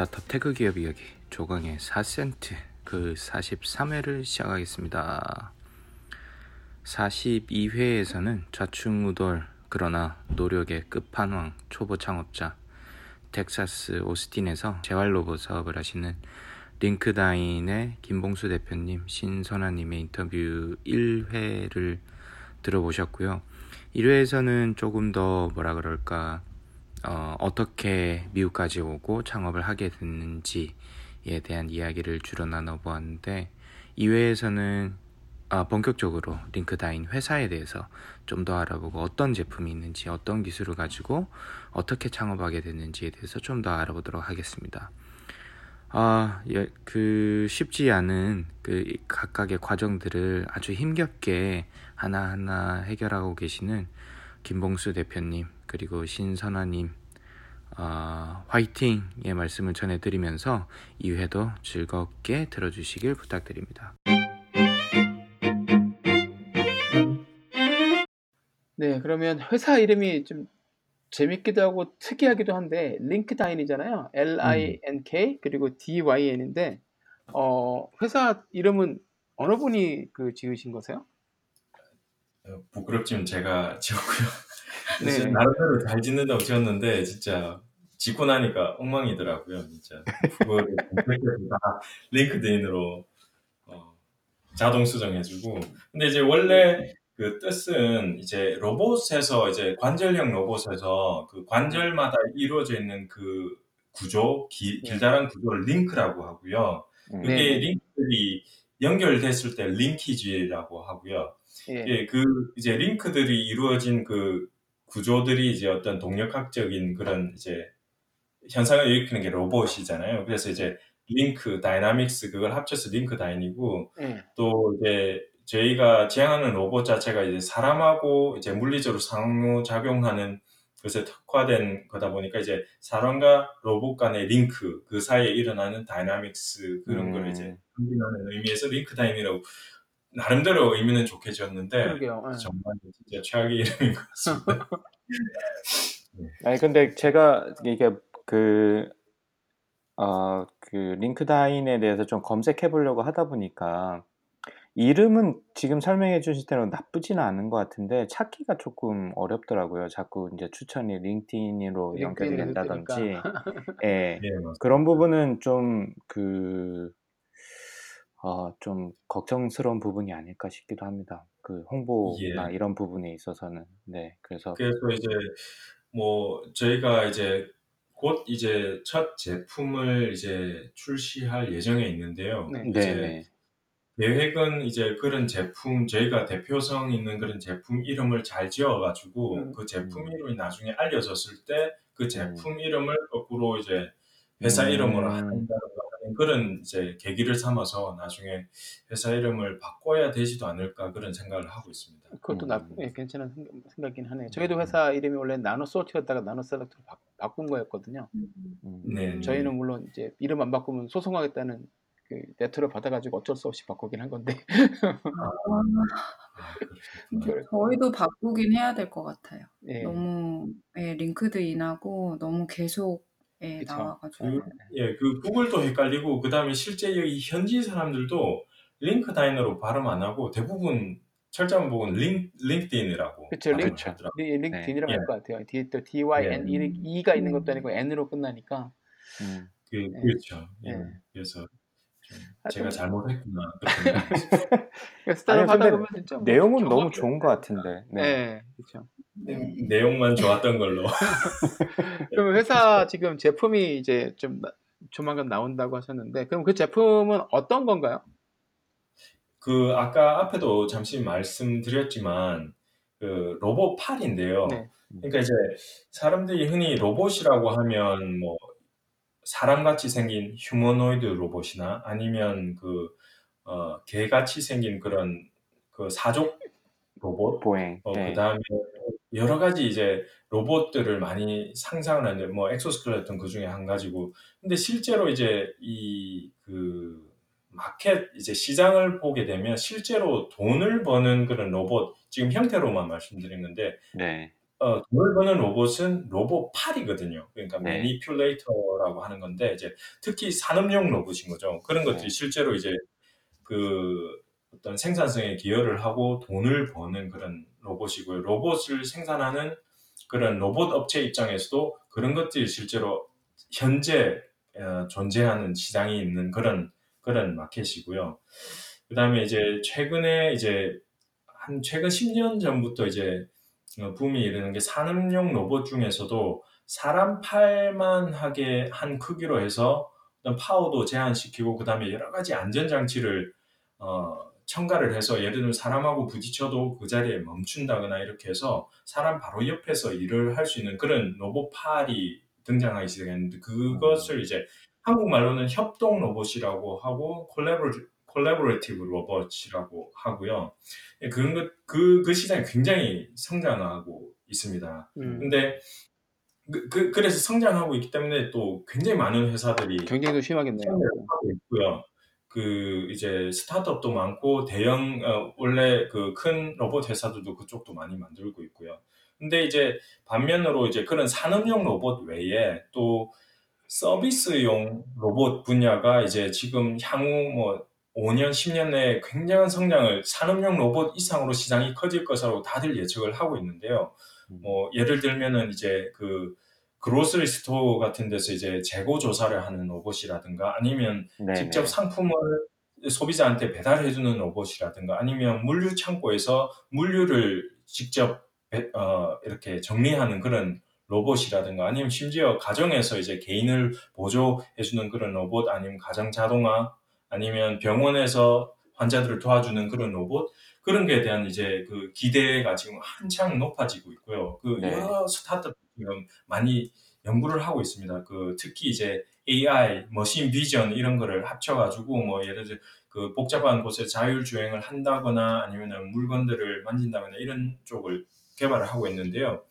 스타트업 테크 기업 이야기 조강의 4센트 그 43회를 시작하겠습니다. 42회에서는 좌충우돌 그러나 노력의 끝판왕 초보 창업자 텍사스 오스틴에서 재활 로봇 사업을 하시는 링크다인의 김봉수 대표님, 신선아님의 인터뷰 1회를 들어보셨고요. 1회에서는 조금 더 뭐라 그럴까 어, 어떻게 미국까지 오고 창업을 하게 됐는지에 대한 이야기를 주로 나눠보았는데 2회에서는 아, 본격적으로 링크다인 회사에 대해서 좀 더 알아보고 어떤 제품이 있는지 어떤 기술을 가지고 어떻게 창업하게 됐는지에 대해서 좀 더 알아보도록 하겠습니다. 아, 예, 그 쉽지 않은 그 각각의 과정들을 아주 힘겹게 하나하나 해결하고 계시는 김봉수 대표님 그리고 신선아님 어, 화이팅의 말씀을 전해드리면서 2회도 즐겁게 들어주시길 부탁드립니다. 네, 그러면 회사 이름이 좀 재밌기도 하고 특이하기도 한데 링크다인이잖아요. L-I-N-K 그리고 D-Y-N인데 어, 회사 이름은 어느 분이 그 지으신 거세요? 어, 부끄럽지만 제가 지었고요. 네. 나름대로 잘 짓는다고 지었는데 진짜 짓고 나니까 엉망이더라고요. 진짜 그거를 다 링크드인으로 어, 자동 수정해주고. 근데 이제 원래 그 뜻은 이제 로봇에서 이제 관절형 로봇에서 그 관절마다 이루어져 있는 그 구조, 기, 길다란 구조를 링크라고 하고요. 그게 네. 링크들이 연결됐을 때 linkage라고 하고요. 예. 예, 그 이제 링크들이 이루어진 그 구조들이 이제 어떤 동력학적인 그런 이제 현상을 일으키는 게 로봇이잖아요. 그래서 이제 link dynamics 그걸 합쳐서 링크 다인이고 예. 또 이제 저희가 지향하는 로봇 자체가 이제 사람하고 이제 물리적으로 상호작용하는 것에 특화된 거다 보니까 이제 사람과 로봇 간의 링크 그 사이에 일어나는 dynamics 그런 음. 걸 이제 함께하는 의미에서 링크 다인이라고 나름대로 의미는 좋게 지었는데 그러게요. 예. 정말 진짜 최악의 이름인 것 같습니다. 아니 근데 제가 이게 그 어, 그 링크다인에 대해서 좀 검색해 보려고 하다 보니까 이름은 지금 설명해 주신 대로 나쁘지는 않은 것 같은데 찾기가 조금 어렵더라고요. 자꾸 이제 추천이 링크드인으로 연결이 된다든지, 예, 네. 그런 부분은 좀 그, 어, 좀 걱정스러운 부분이 아닐까 싶기도 합니다. 그 홍보나 예. 이런 부분에 있어서는. 네, 그래서, 그래서 이제 뭐 저희가 이제 곧 이제 첫 제품을 이제 출시할 예정에 있는데요. 네. 이제 네네. 계획은 이제 그런 제품 저희가 대표성 있는 그런 제품 이름을 잘 지어가지고 음. 그 제품 이름이 나중에 알려졌을 때 그 제품 이름을 거꾸로 이제 회사 음. 이름으로 한다는 그런 이제 계기를 삼아서 나중에 회사 이름을 바꿔야 되지도 않을까 그런 생각을 하고 있습니다. 그것도 음. 나 예, 괜찮은 생각, 생각 이긴 하네요. 저희도 회사 이름이 원래 나노소트였다가 나노셀렉트로 바, 바꾼 거였거든요. 음. 네. 저희는 물론 이제 이름 안 바꾸면 소송하겠다는 그 레터를 받아가지고 어쩔 수 없이 바꾸긴 한 건데. 아, 근데 그렇구나. 저희도 바꾸긴 해야 될 것 같아요. 예. 너무 예, 링크드인하고 너무 계속 예, 그쵸. 나와가지고 그, 예, 그 구글도 헷갈리고 그 다음에 실제 여기 현지 사람들도 링크다인으로 발음 안 하고 대부분 철자만 보고는 링 링크드인이라고 발음을 링크. 하더라고요. 링크드인이라고 예. 할 것 같아요. 뒤에 또 DYN 예. 이 E가 있는 것도 음. 아니고 N으로 끝나니까. 음. 그, 예. 그렇죠. 예. 예. 그래서 제가 잘못했구나. 그러니까 아니, 하다 근데 보면 진짜 뭐 내용은 너무 좋은 것 같은데. 네. 네, 그렇죠. 네. 내용만 좋았던 걸로. 그럼 회사 지금 제품이 이제 좀 나- 조만간 나온다고 하셨는데, 그럼 그 제품은 어떤 건가요? 그 아까 앞에도 잠시 말씀드렸지만 그 로봇 팔인데요. 네. 그러니까 이제 사람들이 흔히 로봇이라고 하면 뭐 사람같이 생긴 휴머노이드 로봇이나 아니면 그 어, 개같이 생긴 그런 그 사족 로봇, 보행. 어, 네. 그다음에 여러 가지 이제 로봇들을 많이 상상을 하는데 뭐 exoskeleton 그 중에 한 가지고 근데 실제로 이제 이 그 마켓 이제 시장을 보게 되면 실제로 돈을 버는 그런 로봇 지금 형태로만 말씀드린 건데 네. 어, 돈을 버는 로봇은 로봇 팔이거든요. 그러니까 네. manipulator라고 하는 건데 이제 특히 산업용 로봇인 거죠. 그런 것들이 네. 실제로 이제 그 어떤 생산성에 기여를 하고 돈을 버는 그런 로봇이고요. 로봇을 생산하는 그런 로봇 업체 입장에서도 그런 것들이 실제로 현재 어, 존재하는 시장이 있는 그런 그런 마켓이고요. 그다음에 이제 최근에 이제 한 최근 10년 전부터 이제 어, 붐이 이르는 게 산업용 로봇 중에서도 사람 팔만 하게 한 크기로 해서 파워도 제한시키고 그다음에 여러 가지 안전 장치를 어, 첨가를 해서 예를 들면 사람하고 부딪혀도 그 자리에 멈춘다거나 이렇게 해서 사람 바로 옆에서 일을 할 수 있는 그런 로봇 팔이 등장하기 시작했는데 그것을 이제 한국말로는 협동 로봇이라고 하고 collabo collaborative 로봇이라고 하고요. 예, 그런 것, 그, 그 시장이 굉장히 성장하고 있습니다. 음. 근데 그, 그, 그래서 성장하고 있기 때문에 또 굉장히 많은 회사들이 경쟁도 심하겠네요. 하고 있고요. 그 이제 스타트업도 많고 대형 어, 원래 그 큰 로봇 회사들도 그쪽도 많이 만들고 있고요. 근데 이제 반면으로 이제 그런 산업용 로봇 외에 또 서비스용 로봇 분야가 이제 지금 향후 뭐 5년, 10년 내에 굉장한 성장을 산업용 로봇 이상으로 시장이 커질 것이라고 다들 예측을 하고 있는데요. 뭐 예를 들면은 이제 그 grocery store 같은 데서 이제 재고 조사를 하는 로봇이라든가 아니면 네. 직접 상품을 소비자한테 배달해 주는 로봇이라든가 아니면 물류 창고에서 물류를 직접 배- 어, 이렇게 정리하는 그런 로봇이라든가 아니면 심지어 가정에서 이제 개인을 보조해 주는 그런 로봇 아니면 가정 자동화 아니면 병원에서 환자들을 도와주는 그런 로봇 그런 거에 대한 이제 그 기대가 지금 한창 높아지고 있고요. 그 네. 여러 스타트업 지금 많이 연구를 하고 있습니다. 그 특히 이제 AI, 머신 비전 이런 거를 합쳐가지고 뭐 예를 들어 그 복잡한 곳에 자율 주행을 한다거나 아니면 물건들을 만진다거나 이런 쪽을 개발을 하고 있는데요.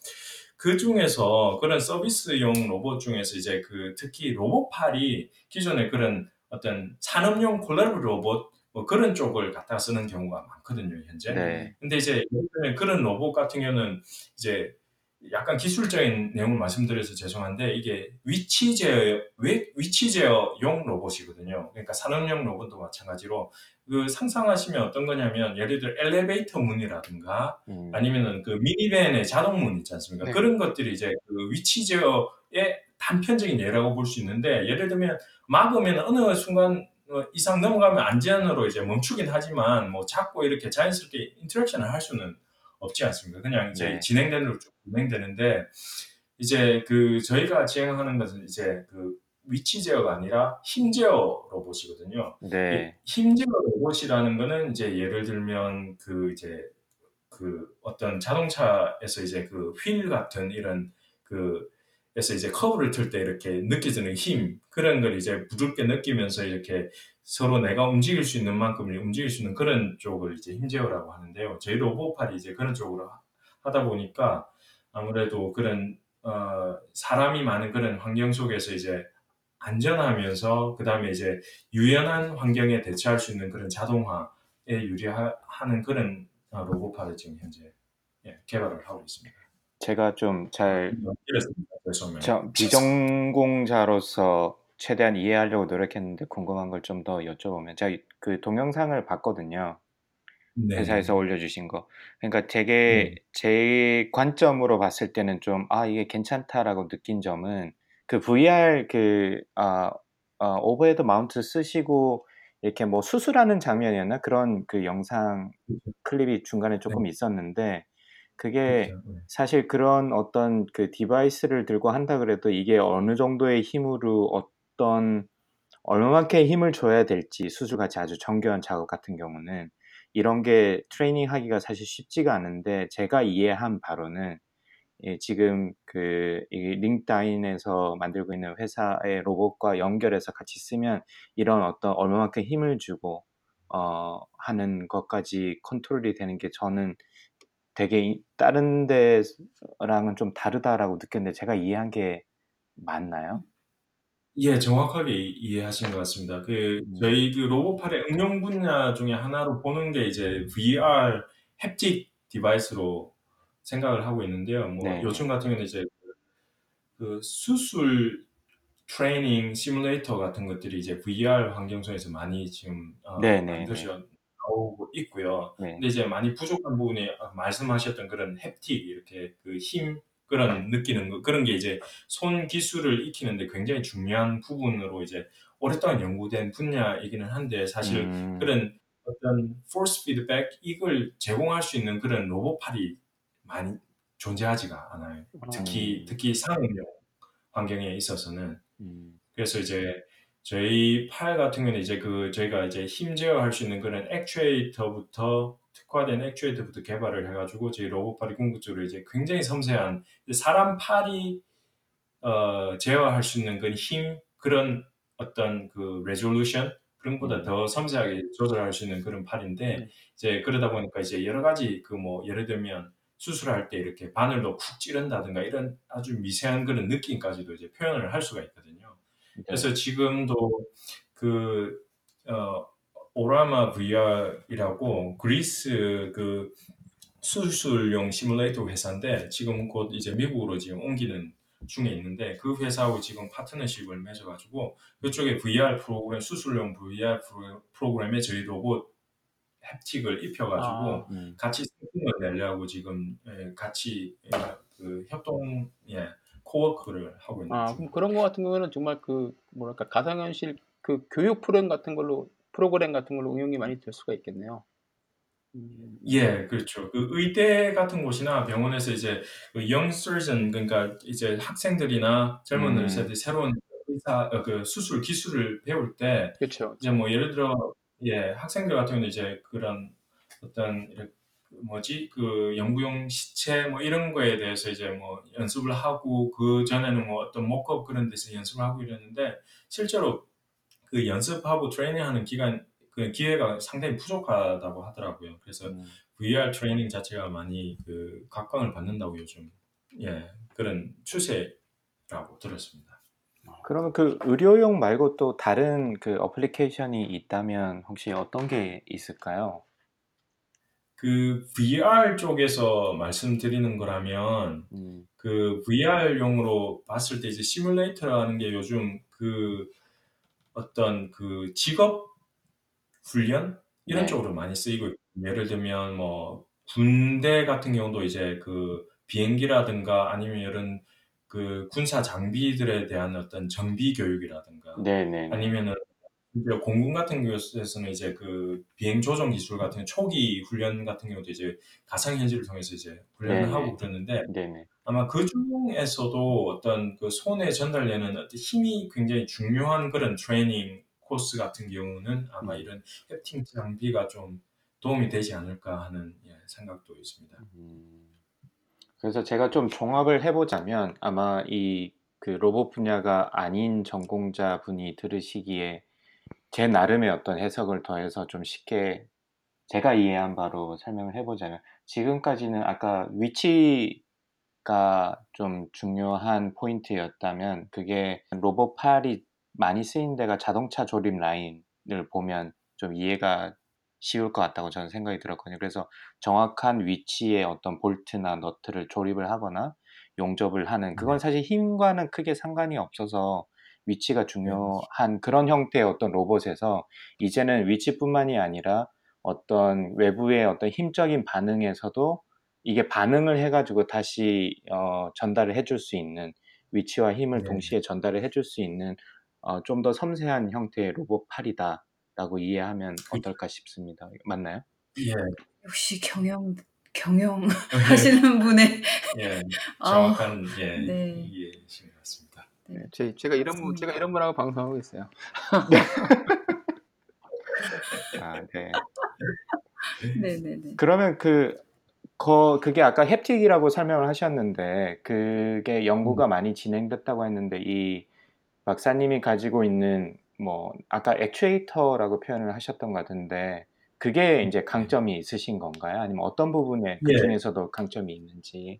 그 중에서 그런 서비스용 로봇 중에서 이제 그 특히 로봇팔이 기존에 그런 어떤 산업용 콜라보 로봇 뭐 그런 쪽을 갖다 쓰는 경우가 많거든요 현재. 네. 근데 이제 그런 로봇 같은 경우는 이제 약간 기술적인 내용을 말씀드려서 죄송한데 이게 위치 제어 위- 위치 제어용 로봇이거든요. 그러니까 산업용 로봇도 마찬가지로 그 상상하시면 어떤 거냐면 예를 들어 엘리베이터 문이라든가 음. 아니면은 그 미니밴의 자동 문 있지 않습니까? 네. 그런 것들이 이제 그 위치 제어의 단편적인 예라고 볼 수 있는데 예를 들면 막으면 어느 순간 어, 이상 넘어가면 안전으로 이제 멈추긴 하지만 뭐 자꾸 이렇게 자연스럽게 인터랙션을 할 수는 없지 않습니까? 그냥 이제 네. 진행되는 대로 쭉 진행되는데 이제 그 저희가 진행하는 것은 이제 그 위치 제어가 아니라 힘 제어 로봇이거든요. 네. 힘 제어 로봇이라는 거는 이제 예를 들면 그 이제 그 어떤 자동차에서 이제 그 휠 같은 이런 그 에서 이제 커브를 틀 때 이렇게 느껴지는 힘 그런 걸 이제 부드럽게 느끼면서 이렇게 서로 내가 움직일 수 있는 만큼 움직일 수 있는 그런 쪽을 이제 힘 제어라고 하는데요. 저희 로봇팔이 이제 그런 쪽으로 하- 하다 보니까 아무래도 그런 어, 사람이 많은 그런 환경 속에서 이제 안전하면서 그 다음에 이제 유연한 환경에 대처할 수 있는 그런 자동화에 유리하는 그런 어, 로봇팔을 지금 현재 예, 개발을 하고 있습니다. 제가 좀잘 이랬습니다. 죄송해요. 저 비전공자로서 최대한 이해하려고 노력했는데 궁금한 걸 좀 더 여쭤보면 제가 그 동영상을 봤거든요. 네. 회사에서 올려주신 거. 그러니까 되게 제 관점으로 봤을 때는 좀 아 이게 괜찮다라고 느낀 점은 그 VR 그 아, 어, overhead mount 쓰시고 이렇게 뭐 수술하는 장면이었나 그런 그 영상 클립이 중간에 조금 있었는데 그게 그렇죠. 네. 사실 그런 어떤 그 device를 들고 한다 그래도 이게 어느 정도의 힘으로 어떤 얼마만큼의 힘을 줘야 될지 수술같이 아주 정교한 작업 같은 경우는 이런 게 트레이닝 하기가 사실 쉽지가 않은데 제가 이해한 바로는 예, 지금 그 링크다인에서 만들고 있는 회사의 로봇과 연결해서 같이 쓰면 이런 어떤 얼마만큼 힘을 주고 어, 하는 것까지 컨트롤이 되는 게 저는 되게 이- 다른 데랑은 좀 다르다라고 느꼈는데 제가 이해한 게 맞나요? 예, 정확하게 이- 이해하신 것 같습니다. 그 음. 저희 그 로봇팔의 응용 분야 중에 하나로 보는 게 이제 VR haptic device로 생각을 하고 있는데요. 뭐 네. 요즘 같은 경우는 이제 그, 그 수술 트레이닝 시뮬레이터 같은 것들이 이제 VR 환경 속에서 많이 지금 어, 네, 네, 만들어져 나오고 있고요. 네. 근데 이제 많이 부족한 부분이 아, 말씀하셨던 그런 haptic 이렇게 그 힘 그런 느끼는 거 그런 게 이제 손 기술을 익히는데 굉장히 중요한 부분으로 이제 오랫동안 연구된 분야이기는 한데 사실 음, 그런 어떤 force feedback 이걸 제공할 수 있는 그런 로봇팔이 많이 존재하지가 않아요. 특히 음. 특히 상업용 환경에 있어서는 음, 그래서 이제 저희 팔 같은 경우는 이제 그 저희가 이제 힘 제어할 수 있는 그런 액추에이터부터 특화된 액추에이터부터 개발을 해가지고 저희 로봇팔이 궁극적으로 이제 굉장히 섬세한 사람 팔이 어, 제어할 수 있는 그 힘 그런 어떤 그 레졸루션 그런 것보다 음. 더 섬세하게 조절할 수 있는 그런 팔인데 네. 이제 그러다 보니까 이제 여러 가지 그 뭐 예를 들면 수술할 때 이렇게 바늘로 쿡 찌른다든가 이런 아주 미세한 그런 느낌까지도 이제 표현을 할 수가 있거든요. 네. 그래서 지금도 그 어, 오라마 VR이라고 그리스 그 수술용 시뮬레이터 회사인데 지금 곧 이제 미국으로 지금 옮기는 중에 있는데 그 회사하고 지금 파트너십을 맺어가지고 그쪽에 VR 프로그램 수술용 VR 프로- 프로그램에 저희 로봇 햅틱을 입혀가지고 아. 음. 같이 상품을 내려고 지금 예, 같이 예, 그 협동 예, 코워크를 하고 있는 아, 중. 그럼 그런 거 같은 경우는 정말 그 뭐랄까 가상현실 그 교육 프로그램 같은 걸로 프로그램 같은 걸로 응용이 많이 될 수가 있겠네요. 음, 예, 그렇죠. 그 의대 같은 곳이나 병원에서 이제 그 young surgeon 그러니까 이제 학생들이나 젊은 음. 의사들이 새로운 의사 어, 그 수술 기술을 배울 때 그렇죠. 이제 뭐 예를 들어 예 학생들 같은 경우는 이제 그런 어떤 이렇게 그 뭐지 그 연구용 시체 뭐 이런 거에 대해서 이제 뭐 연습을 하고 그 전에는 뭐 어떤 목업 그런 데서 연습을 하고 이랬는데 실제로 그 연습하고 트레이닝하는 기간 그 기회가 상당히 부족하다고 하더라고요. 그래서 음. VR 트레이닝 자체가 많이 그 각광을 받는다고 요즘 예 그런 추세라고 들었습니다. 그러면 그 의료용 말고 또 다른 그 어플리케이션이 있다면 혹시 어떤 게 있을까요? 그 VR 쪽에서 말씀드리는 거라면 음, 그 VR용으로 봤을 때 이제 시뮬레이터라는 게 요즘 그 어떤 그 직업 훈련 이런 네. 쪽으로 많이 쓰이고 있고 예를 들면 뭐 군대 같은 경우도 이제 그 비행기라든가 아니면 이런 그 군사 장비들에 대한 어떤 정비 교육이라든가 네네. 아니면은 이제 공군 같은 경우에서는 이제 그 비행 조종 기술 같은 초기 훈련 같은 경우도 이제 가상 현실을 통해서 이제 훈련을 네네. 하고 그러는데 네네. 아마 그 중에서도 어떤 그 손에 전달되는 어떤 힘이 굉장히 중요한 그런 트레이닝 코스 같은 경우는 아마 음. 이런 햅팅 장비가 좀 도움이 되지 않을까 하는 예, 생각도 있습니다. 음, 그래서 제가 좀 종합을 해보자면 아마 이 그 로봇 분야가 아닌 전공자 분이 들으시기에 제 나름의 어떤 해석을 더해서 좀 쉽게 제가 이해한 바로 설명을 해보자면 지금까지는 아까 위치가 좀 중요한 포인트였다면 그게 로봇 팔이 많이 쓰인 데가 자동차 조립 라인을 보면 좀 이해가 쉬울 것 같다고 저는 생각이 들었거든요. 그래서 정확한 위치에 어떤 볼트나 너트를 조립을 하거나 용접을 하는 그건 사실 힘과는 크게 상관이 없어서 위치가 중요한 그런 형태의 어떤 로봇에서 이제는 위치뿐만이 아니라 어떤 외부의 어떤 힘적인 반응에서도 이게 반응을 해가지고 다시 어, 전달을 해줄 수 있는 위치와 힘을 네. 동시에 전달을 해줄 수 있는 어, 좀 더 섬세한 형태의 로봇 팔이다라고 이해하면 어떨까 싶습니다. 맞나요? 예, 역시 경영 경영 하시는 분의 예, 아, 정확한 예, 네. 이해이신 것 같습니다. 네, 제, 제가 이런 분. 제가 이런 분하고 방송하고 있어요. 아, 네. 네네네. 그러면 그 거, 그게 아까 haptic이라고 설명을 하셨는데 그게 연구가 많이 진행됐다고 했는데 이 박사님이 가지고 있는 뭐 아까 액추에이터라고 표현을 하셨던 것 같은데 그게 이제 강점이 있으신 건가요? 아니면 어떤 부분에 그 예. 중에서도 강점이 있는지?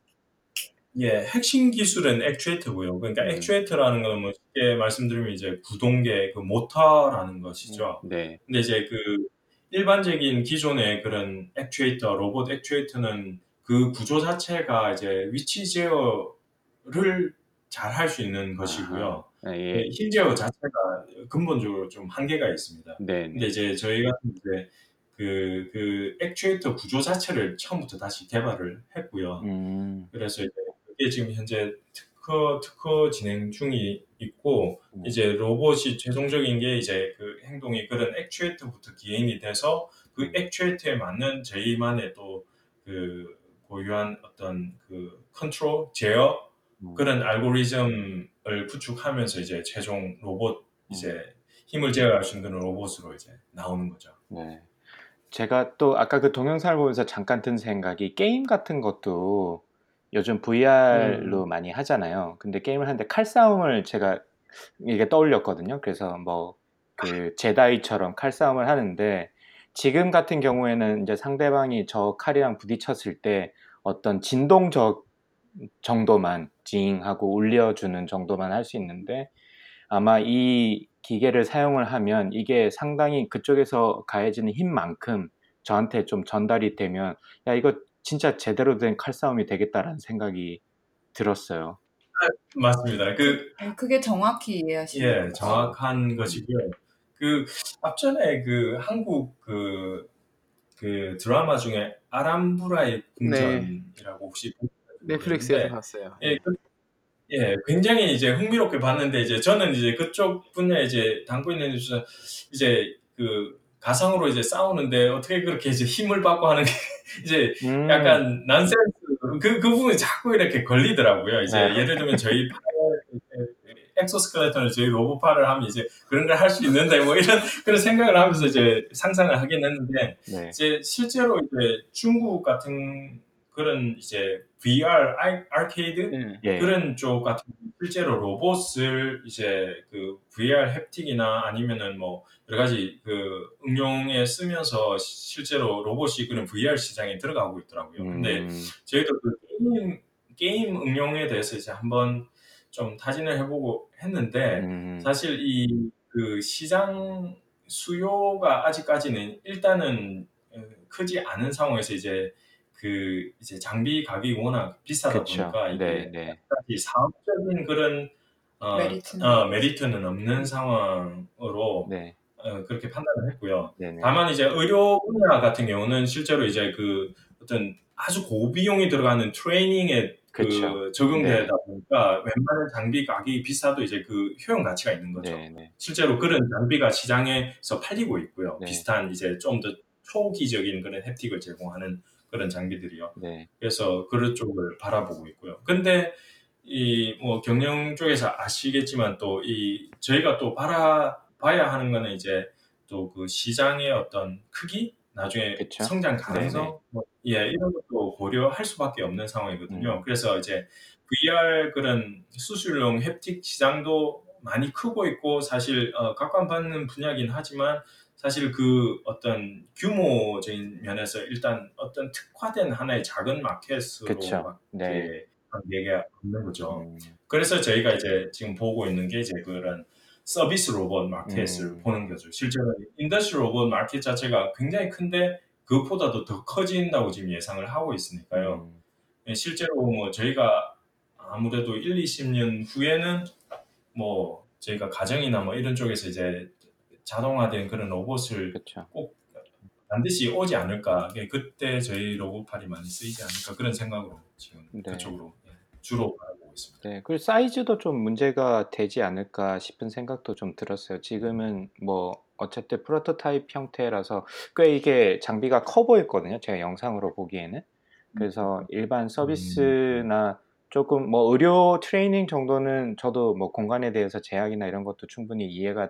예, 핵심 기술은 액추에이터고요. 그러니까 음. 액추에이터라는 건 뭐 쉽게 말씀드리면 이제 구동계 그 모터라는 것이죠. 네. 근데 이제 그 일반적인 기존의 그런 액추에이터, 로봇 액추에이터는 그 구조 자체가 이제 위치 제어를 잘 할 수 있는 것이고요. 아, 예. 네, 힘 제어 자체가 근본적으로 좀 한계가 있습니다. 네. 근데 네. 이제 저희 같은 이제 그, 그 액추에이터 구조 자체를 처음부터 다시 개발을 했고요. 음. 그래서 이제 그게 지금 현재 특허 특허 진행 중이 있고 음. 이제 로봇이 최종적인 게 이제 그 행동이 그런 액추에이터부터 기인이 돼서 그 음. 액추에이터에 맞는 저희만의 또 그 고유한 어떤 그 컨트롤 제어 음. 그런 알고리즘을 구축하면서 이제 최종 로봇 음. 이제 힘을 제어할 수 있는 로봇으로 이제 나오는 거죠. 네. 제가 또 아까 그 동영상을 보면서 잠깐 든 생각이 게임 같은 것도 요즘 VR로 많이 하잖아요. 근데 게임을 하는데 칼싸움을 제가 이게 떠올렸거든요. 그래서 뭐 그 Jedi처럼 칼싸움을 하는데 지금 같은 경우에는 이제 상대방이 저 칼이랑 부딪혔을 때 어떤 진동적 정도만 징하고 울려주는 정도만 할 수 있는데 아마 이 기계를 사용을 하면 이게 상당히 그쪽에서 가해지는 힘만큼 저한테 좀 전달이 되면 야 이거 진짜 제대로 된 칼싸움이 되겠다라는 생각이 들었어요. 맞습니다. 그 네, 그게 정확히 이해하시는 예. 정확한 것이고요. 그 앞전에 그 한국 그, 그 드라마 중에 아람브라의 궁전이라고 혹시 넷플릭스에서 봤어요. 예, 그- 예, 굉장히 이제 흥미롭게 봤는데 이제 저는 이제 그쪽 분야에 이제 담고 있는 이제 그 가상으로 이제 싸우는데 어떻게 그렇게 이제 힘을 받고 하는 게 이제 음, 약간 난센스 그, 그 부분이 자꾸 이렇게 걸리더라고요. 이제 네. 예를 들면 저희 팔 엑소스켈레톤을 저희 로봇팔을 하면 이제 그런 걸 할 수 있는데 뭐 이런 그런 생각을 하면서 이제 상상을 하긴 했는데 네. 이제 실제로 이제 중국 같은 그런 이제 VR 아- 아케이드 예. 예. 그런 쪽 같은 실제로 로봇을 이제 그 VR 햅틱이나 아니면은 뭐 여러 가지 그 응용에 쓰면서 실제로 로봇이 그런 VR 시장에 들어가고 있더라고요. 근데 음, 저희도 그 게임, 게임 응용에 대해서 이제 한번 좀 타진을 해보고 했는데 음, 사실 이 그 시장 수요가 아직까지는 일단은 어, 크지 않은 상황에서 이제 그 이제 장비 가격이 워낙 비싸다 그쵸. 보니까 이게 네, 네. 이 사업적인 그런 어, 메리트는. 어, 메리트는 없는 상황으로 네. 어, 그렇게 판단을 했고요. 네. 네. 다만 이제 의료 분야 같은 경우는 실제로 이제 그 어떤 아주 고비용이 들어가는 트레이닝에 그. 적용되다 네. 보니까 웬만한 장비 가격이 비싸도 이제 그 효용 가치가 있는 거죠. 네, 네. 실제로 그런 장비가 시장에서 팔리고 있고요. 네. 비슷한 이제 좀 더 초기적인 그런 햅틱을 제공하는 그런 장비들이요. 네. 그래서 그런 쪽을 바라보고 있고요. 근데 이 뭐 경영 쪽에서 아시겠지만 또 이 저희가 또 바라 봐야 하는 거는 이제 또 그 시장의 어떤 크기 나중에 그쵸. 성장. 가능성 뭐, 예 이런 것도 고려할 수밖에 없는 상황이거든요. 음. 그래서 이제 VR 그런 수술용 햅틱 시장도 많이 크고 있고 사실 어, 각광받는 분야긴 하지만 사실 그 어떤 규모적인 면에서 일단 어떤 특화된 하나의 작은 그쵸. 마켓으로 네. 얘기가 없는 거죠. 음, 그래서 저희가 이제 지금 보고 있는 게 이제 그런 서비스 로봇 마켓을 음. 보는 거죠. 실제로 industrial 로봇 마켓 자체가 굉장히 큰데 그것보다도 더 커진다고 지금 예상을 하고 있으니까요. 음, 예, 실제로 뭐 저희가 아무래도 1, 20년 후에는 뭐 저희가 가정이나 뭐 이런 쪽에서 이제 자동화된 그런 로봇을 그쵸. 반드시 오지 않을까. 예, 그때 저희 로봇팔이 많이 쓰이지 않을까 그런 생각으로 지금 네. 그쪽으로 예, 주로 바라보고 있습니다. 네, 그리고 사이즈도 좀 문제가 되지 않을까 싶은 생각도 좀 들었어요. 지금은 뭐 어쨌든 프로토타입 형태라서 꽤 이게 장비가 커 보였거든요. 제가 영상으로 보기에는. 그래서 일반 서비스나 조금 뭐 의료 트레이닝 정도는 저도 뭐 공간에 대해서 제약이나 이런 것도 충분히 이해가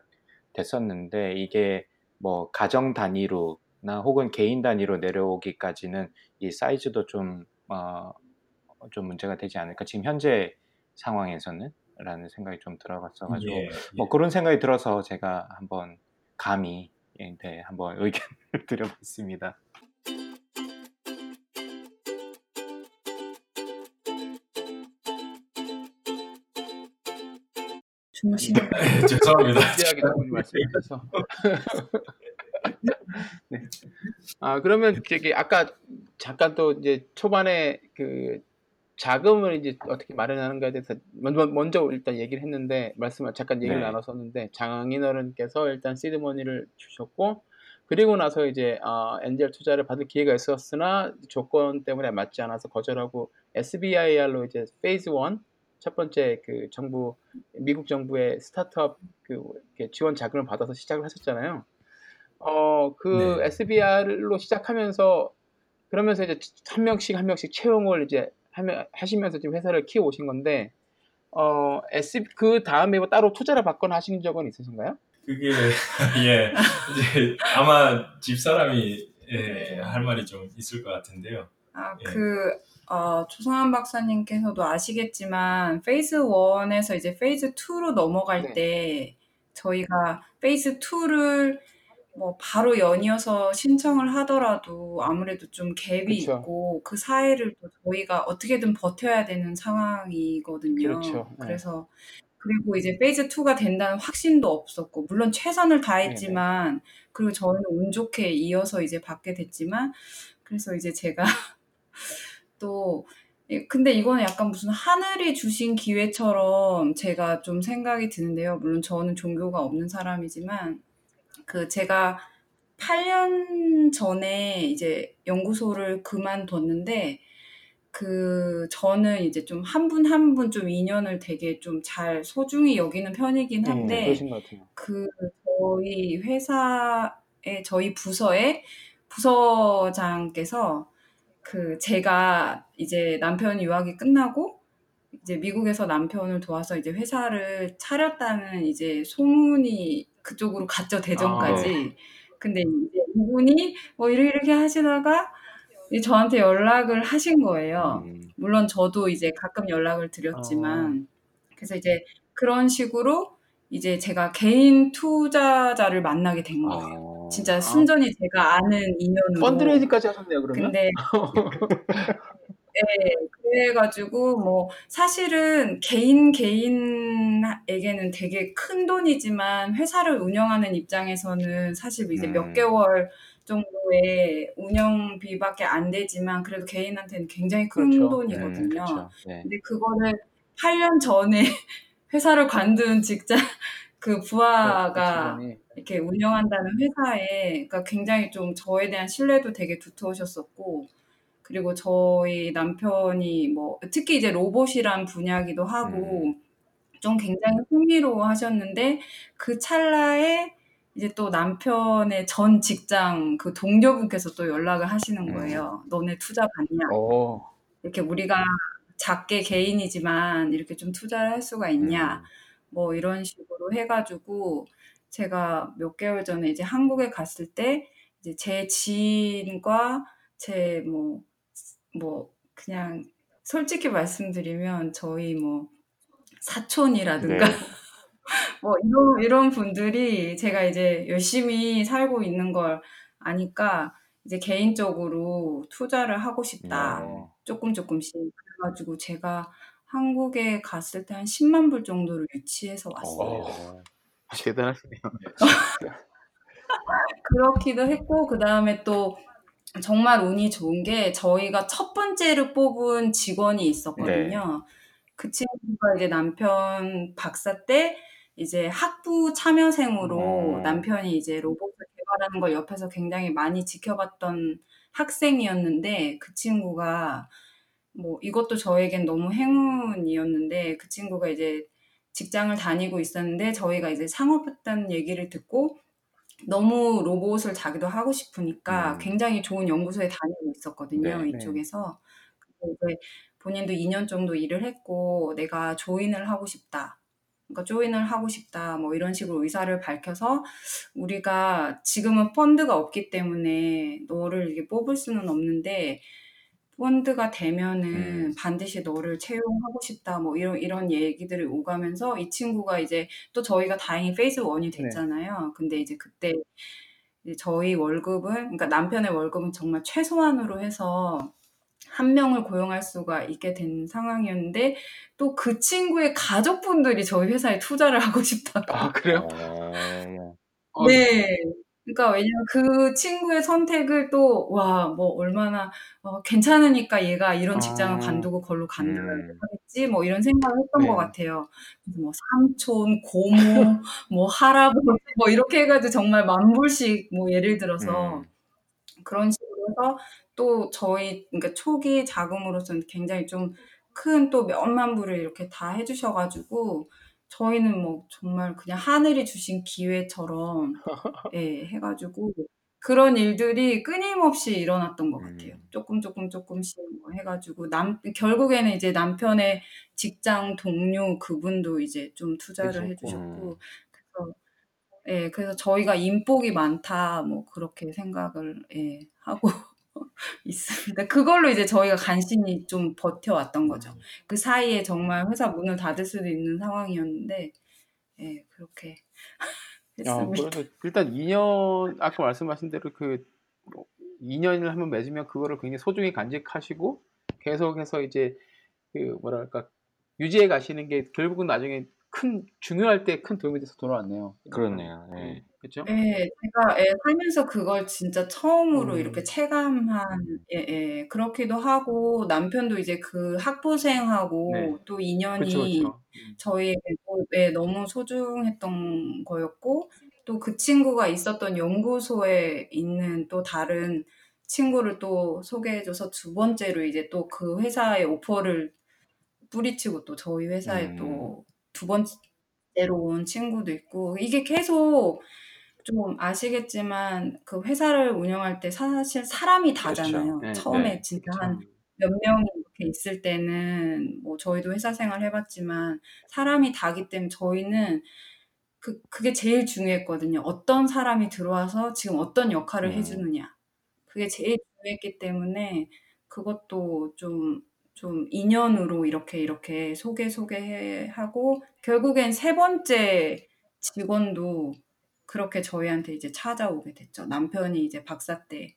됐었는데 이게 뭐 가정 단위로 혹은 개인 단위로 내려오기까지는 이 사이즈도 좀, 어, 좀 문제가 되지 않을까. 지금 현재 상황에서는 라는 생각이 좀 들어봤어가지고 예, 뭐 예. 그런 생각이 들어서 제가 한번 감히 예, 네, 한번 의견을 드려봤습니다. 주무시는 예, 죄송합니다. 진지하게 나오는 말씀이셔서. 네. 아 그러면 저기 아까 잠깐 또 이제 초반에 그 자금을 이제 어떻게 마련하는가에 대해서 먼저, 먼저 일단 얘기를 했는데 말씀을 잠깐 얘기를 네. 나눴었는데 장인어른께서 일단 seed money를 주셨고 그리고 나서 이제 아, angel 투자를 받을 기회가 있었으나 조건 때문에 맞지 않아서 거절하고 SBIR로 이제 Phase 1 첫 번째 그 정부 미국 정부의 스타트업 그 지원 자금을 받아서 시작을 하셨잖아요. 어, 그 네. SBIR로 시작하면서 그러면서 이제 한 명씩 한 명씩 채용을 이제 하면 하시면서 지금 회사를 키워 오신 건데 어, S 그 다음에 뭐 따로 투자를 받거나 하신 적은 있으신가요? 그게 예 이제 아마 집 사람이 예, 할 말이 좀 있을 것 같은데요. 아, 예. 그, 어, 조성한 박사님께서도 아시겠지만, Phase 1에서 이제 Phase 2로 넘어갈 네. 때, 저희가 Phase 2를 뭐 바로 연이어서 신청을 하더라도 아무래도 좀 갭이 그쵸. 있고, 그 사이를 또 저희가 어떻게든 버텨야 되는 상황이거든요. 그렇죠. 네. 그래서, 그리고 이제 Phase 2가 된다는 확신도 없었고, 물론 최선을 네, 다했지만, 그리고 저희는 운 좋게 이어서 이제 받게 됐지만, 그래서 이제 제가 또 예, 근데 이거는 약간 무슨 하늘이 주신 기회처럼 제가 좀 생각이 드는데요. 물론 저는 종교가 없는 사람이지만 그 제가 8년 전에 이제 연구소를 그만뒀는데 그 저는 이제 좀 한 분 한 분 좀 인연을 되게 좀 잘 소중히 여기는 편이긴 네, 한데 그러신 것 같아요. 그 저희 회사에 저희 부서의 부서장께서 그 제가 이제 남편 유학이 끝나고 이제 미국에서 남편을 도와서 이제 회사를 차렸다는 이제 소문이 그쪽으로 갔죠 대전까지. 근데 이제 이분이 뭐 이렇게 이렇게 하시다가 저한테 연락을 하신 거예요. 음, 물론 저도 이제 가끔 연락을 드렸지만 그래서 이제 그런 식으로 이제 제가 개인 투자자를 만나게 된 거예요. 어, 진짜 순전히 제가 아는 인연으로. 펀드레이징까지 하셨네요, 그러면. 근데 네, 그래가지고 뭐 사실은 개인 개인에게는 되게 큰 돈이지만 회사를 운영하는 입장에서는 사실 이제 몇 음. 개월 정도의 운영비밖에 안 되지만 그래도 개인한테는 굉장히 큰 그렇죠. 음, 돈이거든요. 그렇죠. 네. 근데 그거를 8년 전에 회사를 관둔 직장 그 부하가. 이렇게 운영한다는 회사에 그러니까 굉장히 좀 저에 대한 신뢰도 되게 두터우셨었고 그리고 저희 남편이 뭐 특히 이제 로봇이란 분야기도 하고 좀 굉장히 흥미로워 하셨는데 그 찰나에 이제 또 남편의 전 직장 그 동료분께서 또 연락을 하시는 음. 거예요. 너네 투자 받냐? 오. 이렇게 우리가 작게 개인이지만 이렇게 좀 투자를 할 수가 있냐? 음, 뭐 이런 식으로 해 가지고 제가 몇 개월 전에 이제 한국에 갔을 때 이제 제 지인과 제 뭐 뭐 그냥 솔직히 말씀드리면 저희 뭐 사촌이라든가 네. 뭐 이런 이런 분들이 제가 이제 열심히 살고 있는 걸 아니까 이제 개인적으로 투자를 하고 싶다. 네. 조금 조금씩 그래 가지고 제가 한국에 갔을 때 한 10만 불 정도를 유치해서 왔어요. 어, 대단하시네요. 그렇기도 했고 그 다음에 또 정말 운이 좋은 게 저희가 첫 번째로 뽑은 직원이 있었거든요. 그 친구가 이제 남편 박사 때 이제 학부 참여생으로 음. 남편이 이제 로봇을 개발하는 걸 옆에서 굉장히 많이 지켜봤던 학생이었는데 그 친구가 뭐 이것도 저에겐 너무 행운이었는데 그 친구가 이제 직장을 다니고 있었는데 저희가 이제 상업했다는 얘기를 듣고 너무 로봇을 자기도 하고 싶으니까 음. 굉장히 좋은 연구소에 다니고 있었거든요. 네, 네. 이쪽에서. 그래서 이제 본인도 2년 정도 일을 했고 내가 join을 하고 싶다. 그러니까 join을 하고 싶다 뭐 이런 식으로 의사를 밝혀서 우리가 지금은 펀드가 없기 때문에 너를 이렇게 뽑을 수는 없는데 펀드가 되면은 음. 반드시 너를 채용하고 싶다 뭐 이런 이런 얘기들을 오가면서 이 친구가 이제 또 저희가 다행히 Phase one이 네. 됐잖아요. 근데 이제 그때 이제 저희 월급은 그러니까 남편의 월급은 정말 최소한으로 해서 한 명을 고용할 수가 있게 된 상황이었는데 또 그 친구의 가족분들이 저희 회사에 투자를 하고 싶다고. 아 그래요? 어. 어, 네. 그러니까 왜냐면 그 친구의 선택을 또 와 뭐 얼마나 어, 괜찮으니까 얘가 이런 직장을 아. 관두고 걸로 간다 음. 뭐 이런 생각을 했던 네. 것 같아요. 그래서 뭐 삼촌, 고모, 뭐 할아버지 뭐 이렇게 해 가지고 정말 만불씩 뭐 예를 들어서 음. 그런 식으로 해서 또 저희 그러니까 초기 자금으로서는 굉장히 좀 큰 또 몇 만 불을 이렇게 다 해 주셔 가지고 저희는 뭐 정말 그냥 하늘이 주신 기회처럼 예, 해가지고 그런 일들이 끊임없이 일어났던 것 같아요. 음. 조금 조금 조금씩 뭐 해가지고 남 결국에는 이제 남편의 직장 동료 그분도 이제 좀 투자를 해주셨고. 해주셨고 음. 그래서 예, 그래서 저희가 인복이 많다 뭐 그렇게 생각을 예, 하고 있습니다. 그걸로 이제 저희가 간신히 좀 버텨왔던 거죠. 그 사이에 정말 회사 문을 닫을 수도 있는 상황이었는데 예, 그렇게 야, 했습니다. 그래도 일단 2년 아까 말씀하신 대로 그 2년을 한번 맺으면 그거를 굉장히 소중히 간직하시고 계속해서 이제 그 뭐랄까 유지해 가시는 게 결국은 나중에 큰 중요할 때 큰 도움이 돼서 돌아왔네요. 그렇네요. 네. 그렇죠? 예, 제가 예, 살면서 그걸 진짜 처음으로 음. 이렇게 체감한, 예, 예, 그렇기도 하고, 남편도 이제 그 학부생하고 네. 또 인연이 그렇죠, 그렇죠. 저희에게 또, 예, 너무 소중했던 거였고, 또 그 친구가 있었던 연구소에 있는 또 다른 친구를 또 소개해줘서 두 번째로 이제 또 그 회사의 오퍼를 뿌리치고 또 저희 회사에 음. 또 두 번째로 온 친구도 있고, 이게 계속 좀 아시겠지만 그 회사를 운영할 때 사실 사람이 다잖아요. 네, 처음에 네. 진짜 그렇죠. 한몇 명이 이렇게 있을 때는 뭐 저희도 회사 생활 해봤지만 사람이 다기 때문에 저희는 그 그게 제일 중요했거든요. 어떤 사람이 들어와서 지금 어떤 역할을 음. 해주느냐. 그게 제일 중요했기 때문에 그것도 좀, 좀 인연으로 이렇게 이렇게 소개 소개하고 결국엔 세 번째 직원도 그렇게 저희한테 이제 찾아오게 됐죠. 남편이 이제 박사 때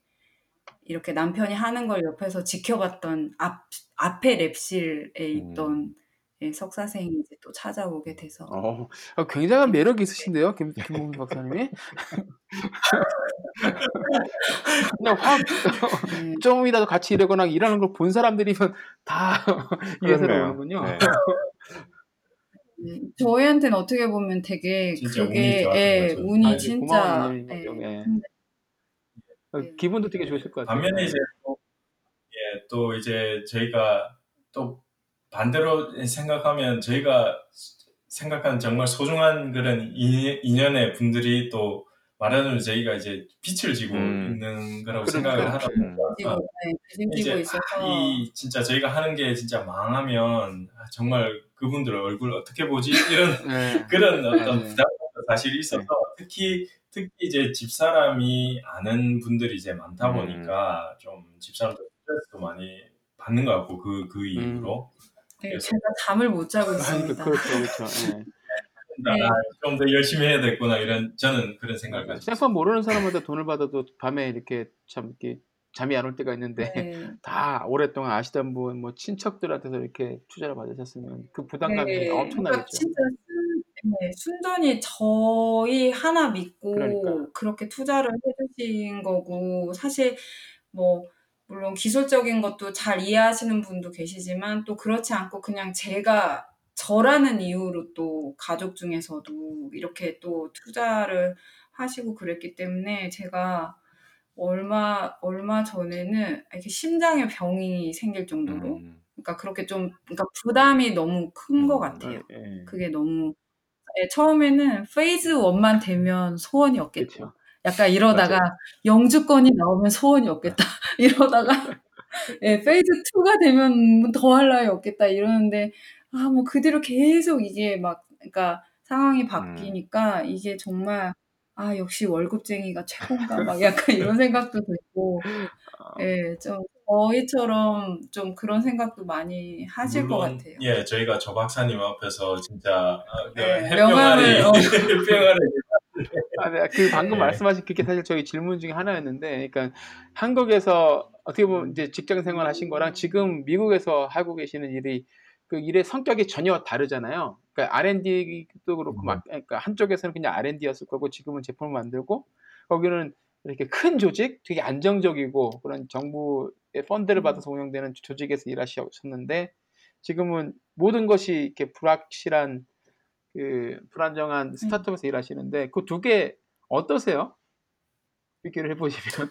이렇게 남편이 하는 걸 옆에서 지켜봤던 앞 앞에 랩실에 있던 예, 석사생이 이제 또 찾아오게 돼서 어, 아, 굉장한 매력이 있으신데요, 김, 김봉민 박사님이? 그냥 확 네. 조금이라도 같이 일하거나 일하는 걸 본 사람들이면 다 이 회사로 그렇네요. 오는군요. 네. 네, 저희한테는 어떻게 보면 되게 운이 그게 좋았던 예. 운이 아주 진짜 예. 예. 근데 어, 네. 기분도 되게 좋으실 것 같아요. 반면에 이제 또, 예, 또 이제 저희가 또 반대로 생각하면 저희가 생각하는 정말 소중한 그런 인- 인연의 분들이 또 말하는 저희가 이제 빛을 지고 음. 있는 거라고. 생각을 하다 음. 보니까 지고 네, 이제 있어서 이 진짜 저희가 하는 게 진짜 망하면 아, 정말 그분들 얼굴 어떻게 보지 이런 네. 그런 어떤 네. 부담도 사실 있어서 특히 특히 이제 집사람이 아는 분들이 이제 많다 음. 보니까 좀 집사람도 스트레스도 많이 받는 것 같고 그그 이유로 네, 제가 잠을 못 자고 있습니다. 그렇죠, 그렇죠. 예. 네. 좀더 열심히 해야 되겠구나 이런 저는 그런 생각을 가지고 있어요. 생판 모르는 사람한테 돈을 받아도 밤에 이렇게 참 이렇게 잠이 안 올 때가 있는데 네. 다 오랫동안 아시던 분, 뭐 친척들한테서 이렇게 투자를 받으셨으면 그 부담감이 네, 그러니까 엄청나겠죠. 진짜 순, 네, 순전히 저희 하나 믿고 그러니까. 그렇게 투자를 해주신 거고 사실 뭐 물론 기술적인 것도 잘 이해하시는 분도 계시지만 또 그렇지 않고 그냥 제가 저라는 이유로 또 가족 중에서도 이렇게 또 투자를 하시고 그랬기 때문에 제가 얼마 얼마 전에는 이렇게 심장에 병이 생길 정도로 음. 그러니까 그렇게 좀 그러니까 부담이 너무 큰것 음. 같아요. 예. 그게 너무 예, 처음에는 Phase 1만 되면 소원이 없겠다. 그렇죠. 약간 이러다가 영주권이 나오면 소원이 없겠다. 이러다가 예, Phase 2가 되면 뭐더할 나위 없겠다 이러는데 아, 뭐그 뒤로 계속 이게 막 그러니까 상황이 바뀌니까 이게 정말 아 역시 월급쟁이가 최고인가 막 약간 이런 생각도 들고 예, 좀 저희처럼 좀 그런 생각도 많이 하실 것 물론 같아요. 예 저희가 조 박사님 앞에서 진짜 어, 그 네, 햇병아리 명함을, 어. 햇병아리 아, 네, 그 방금 네. 말씀하신 그게 사실 저희 질문 중에 하나였는데, 그러니까 한국에서 어떻게 보면 이제 직장 생활 하신 거랑 지금 미국에서 하고 계시는 일이 그 일의 성격이 전혀 다르잖아요. 그러니까 R&D도 그렇고 막 그러니까 한쪽에서는 그냥 R&D였을 거고 지금은 제품을 만들고 거기는 이렇게 큰 조직, 되게 안정적이고 그런 정부의 펀드를 받아서 운영되는 조직에서 일하셨는데 지금은 모든 것이 이렇게 불확실한 그 불안정한 스타트업에서 일하시는데 그 두 개 어떠세요? 비교를 해보시면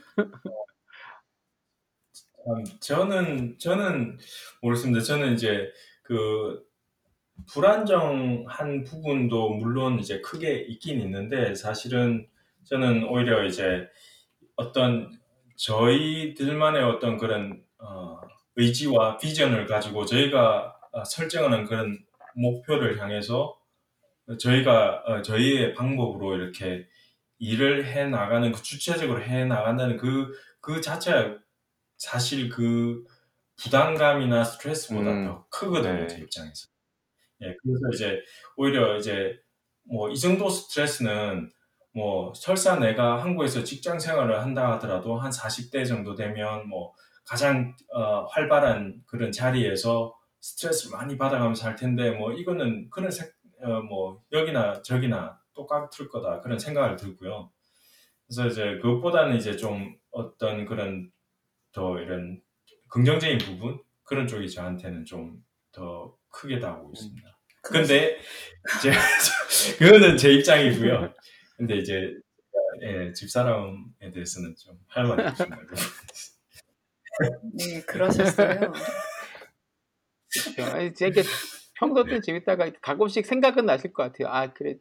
음, 저는 저는 모르겠습니다. 저는 이제 그 불안정한 부분도 물론 이제 크게 있긴 있는데 사실은 저는 오히려 이제 어떤 저희들만의 어떤 그런 어, 의지와 비전을 가지고 저희가 어, 설정하는 그런 목표를 향해서 저희가 어, 저희의 방법으로 이렇게 일을 해 나가는 그 주체적으로 해 나간다는 그 그 자체가 사실 그 부담감이나 스트레스보다 음, 더 크거든요 네. 제 입장에서. 예, 그래서 이제 오히려 이제 뭐 이 정도 스트레스는 뭐 설사 내가 한국에서 직장 생활을 한다 하더라도 한 40대 정도 되면 뭐 가장 어, 활발한 그런 자리에서 스트레스를 많이 받아가면서 할 텐데 뭐 이거는 그런 색, 어, 뭐 여기나 저기나 똑같을 거다 그런 생각을 들고요. 그래서 이제 그것보다는 이제 좀 어떤 그런 더 이런 긍정적인 부분 그런 쪽이 저한테는 좀 더 크게 다가오고 있습니다. 근데 제, 그거는 제 입장이고요. 근데 이제 예, 집사람에 대해서는 좀 할 말이 없습니다. 네, 그러셨어요. 아니, 되게 평소 때 재밌다가 가끔씩 생각은 나실 것 같아요. 아 그래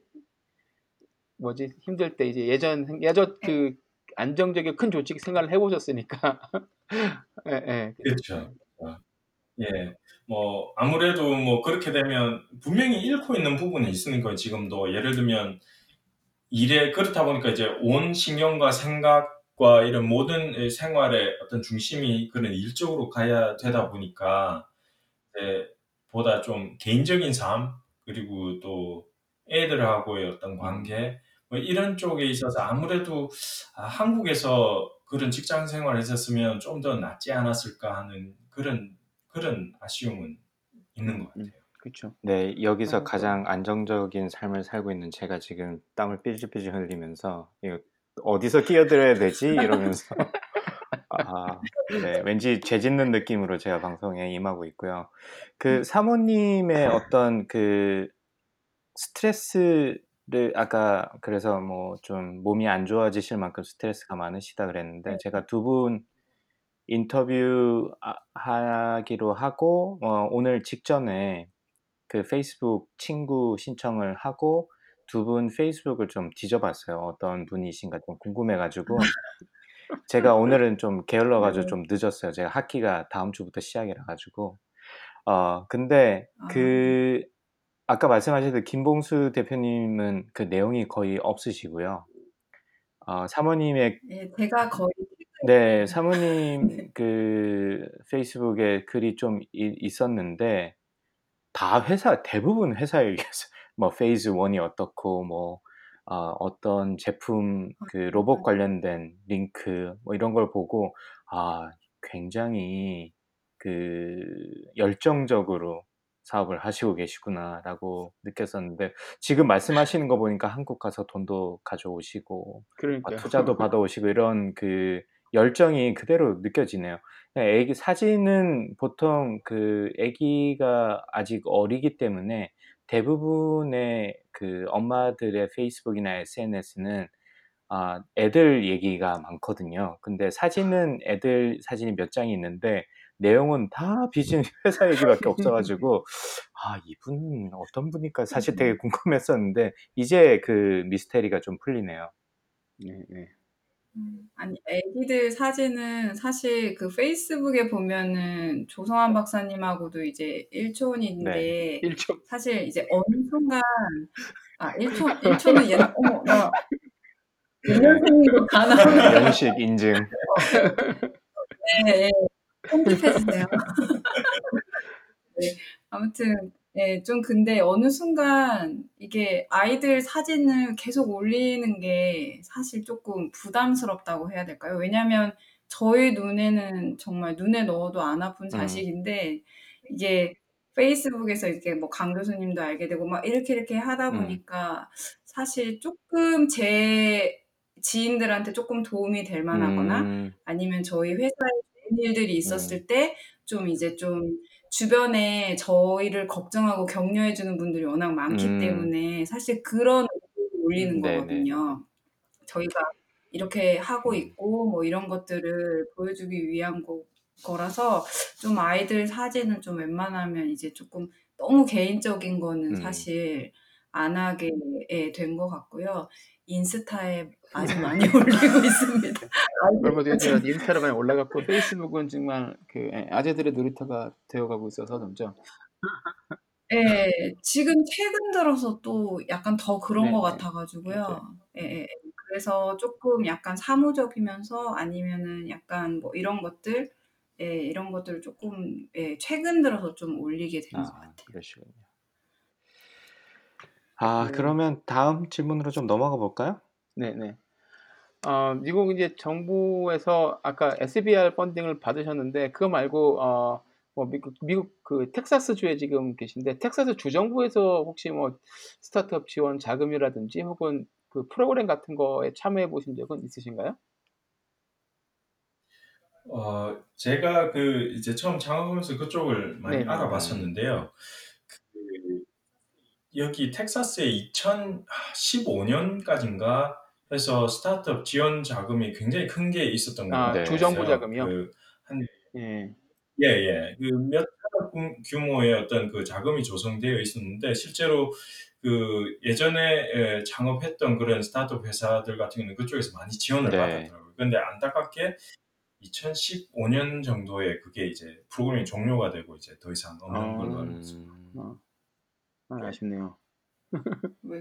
뭐지 힘들 때 이제 예전 생- 예전 그 안정적인 큰 조직 생활을 해보셨으니까 예, 예. 그렇죠. 어, 예, 뭐 아무래도 뭐 그렇게 되면 분명히 잃고 있는 부분이 있으니까 지금도 예를 들면 일에 그렇다 보니까 이제 온 신경과 생각과 이런 모든 생활의 어떤 중심이 그런 일 쪽으로 가야 되다 보니까 이제 보다 좀 개인적인 삶 그리고 또 애들하고의 어떤 관계 뭐 이런 쪽에 있어서 아무래도 아, 한국에서 그런 직장 생활을 했었으면 좀 더 낫지 않았을까 하는 그런 그런 아쉬움은 있는 것 같아요. 그렇죠. 네, 여기서 어, 가장 안정적인 삶을 살고 있는 제가 지금 땀을 삐질삐질 흘리면서 이거 어디서 끼어들어야 되지? 이러면서 아, 네, 왠지 죄 짓는 느낌으로 제가 방송에 임하고 있고요. 그 사모님의 어떤 그 스트레스 를 아까 그래서 뭐 좀 몸이 안 좋아지실 만큼 스트레스가 많으시다 그랬는데 제가 두분 인터뷰 아- 하기로 하고 어, 오늘 직전에 그 페이스북 친구 신청을 하고 두분 페이스북을 좀 뒤져봤어요. 어떤 분이신가 좀 궁금해 가지고. 제가 오늘은 좀 게을러 가지고 좀 늦었어요. 제가 학기가 다음 주부터 시작이라 가지고. 어 근데 그 아까 말씀하셨듯 김봉수 대표님은 그 내용이 거의 없으시고요. 어, 사모님의 예, 제가 거의 네, 사모님 그 페이스북에 글이 좀 이- 있었는데 다 회사 대부분 회사 얘기해서 뭐 Phase 1이 어떻고 뭐 어, 어떤 제품 그 로봇 관련된 링크 뭐 이런 걸 보고 아 굉장히 그 열정적으로 사업을 하시고 계시구나라고 느꼈었는데 지금 말씀하시는 거 보니까 한국 가서 돈도 가져오시고 아, 그러니까 투자도 받아오시고 이런 그 열정이 그대로 느껴지네요. 애기 사진은 보통 그 아기가 아직 어리기 때문에 대부분의 그 엄마들의 페이스북이나 SNS는 아, 애들 얘기가 많거든요. 근데 사진은 애들 사진이 몇 장이 있는데 내용은 다 비즈니스 회사 얘기밖에 없어가지고 아 이분 어떤 분일까 사실 되게 궁금했었는데 이제 그 미스테리가 좀 풀리네요. 네, 네. 음, 아니 애기들 사진은 사실 그 페이스북에 보면은 조성환 박사님하고도 이제 일촌인데 네. 1초. 사실 이제 어느 순간 아 1초 1초는 옛날 어머 나 다 나오네. 연식 인증. 네, 네. 편집해 주세요. 네, 아무튼 네, 좀 근데 어느 순간 이게 아이들 사진을 계속 올리는 게 사실 조금 부담스럽다고 해야 될까요? 왜냐면 저희 눈에는 정말 눈에 넣어도 안 아픈 음. 자식인데 이게 페이스북에서 이렇게 뭐 강 교수님도 알게 되고 막 이렇게 이렇게 하다 음. 보니까 사실 조금 제 지인들한테 조금 도움이 될 만하거나 음. 아니면 저희 회사에 일들이 음. 있었을 때 좀 이제 좀 주변에 저희를 걱정하고 격려해 주는 분들이 워낙 많기 음. 때문에 사실 그런 올리는 네네. 거거든요. 저희가 이렇게 하고 음. 있고 뭐 이런 것들을 보여주기 위한 거, 거라서 좀 아이들 사진은 좀 웬만하면 이제 조금 너무 개인적인 거는 음. 사실 안 하게 된 것 같고요. 인스타에 아주 많이 올리고 있습니다. 얼마 전에 제가 인스타로 많이 올라갔고 페이스북은 정말 그 예, 아재들의 놀이터가 되어가고 있어서 점점 예, 지금 최근 들어서 또 약간 더 그런 네, 것 네. 같아가지고요. 맞아요. 예, 예, 예. 그래서 조금 약간 사무적이면서 아니면은 약간 뭐 이런 것들, 예, 이런 것들을 조금 예, 최근 들어서 좀 올리게 되는 것 아, 같아요. 그러시군요. 아, 네. 그러면 다음 질문으로 좀 넘어가 볼까요? 네네. 어, 미국 이제 정부에서 아까 SBR 펀딩을 받으셨는데 그거 말고 어, 뭐 미국, 미국 그 텍사스 주에 지금 계신데 텍사스 주 정부에서 혹시 뭐 스타트업 지원 자금이라든지 혹은 그 프로그램 같은 거에 참여해 보신 적은 있으신가요? 어, 제가 그 이제 처음 창업하면서 그쪽을 많이 네네. 알아봤었는데요. 그 여기 텍사스에 2015년까지인가 해서 스타트업 지원 자금이 굉장히 큰 게 있었던 것 아, 같아요. 네. 주정부 자금이요? 그 한, 예. 예, 예. 그몇 규모의 어떤 그 자금이 조성되어 있었는데 실제로 그 예전에 에, 창업했던 그런 스타트업 회사들 같은 경우는 그쪽에서 많이 지원을 네. 받았더라고요. 근데 안타깝게 2015년 정도에 그게 이제 프로그램이 종료가 되고 이제 더 이상 없는 아. 걸로 알고 있습니다. 음. 어. 아, 아쉽네요. 왜?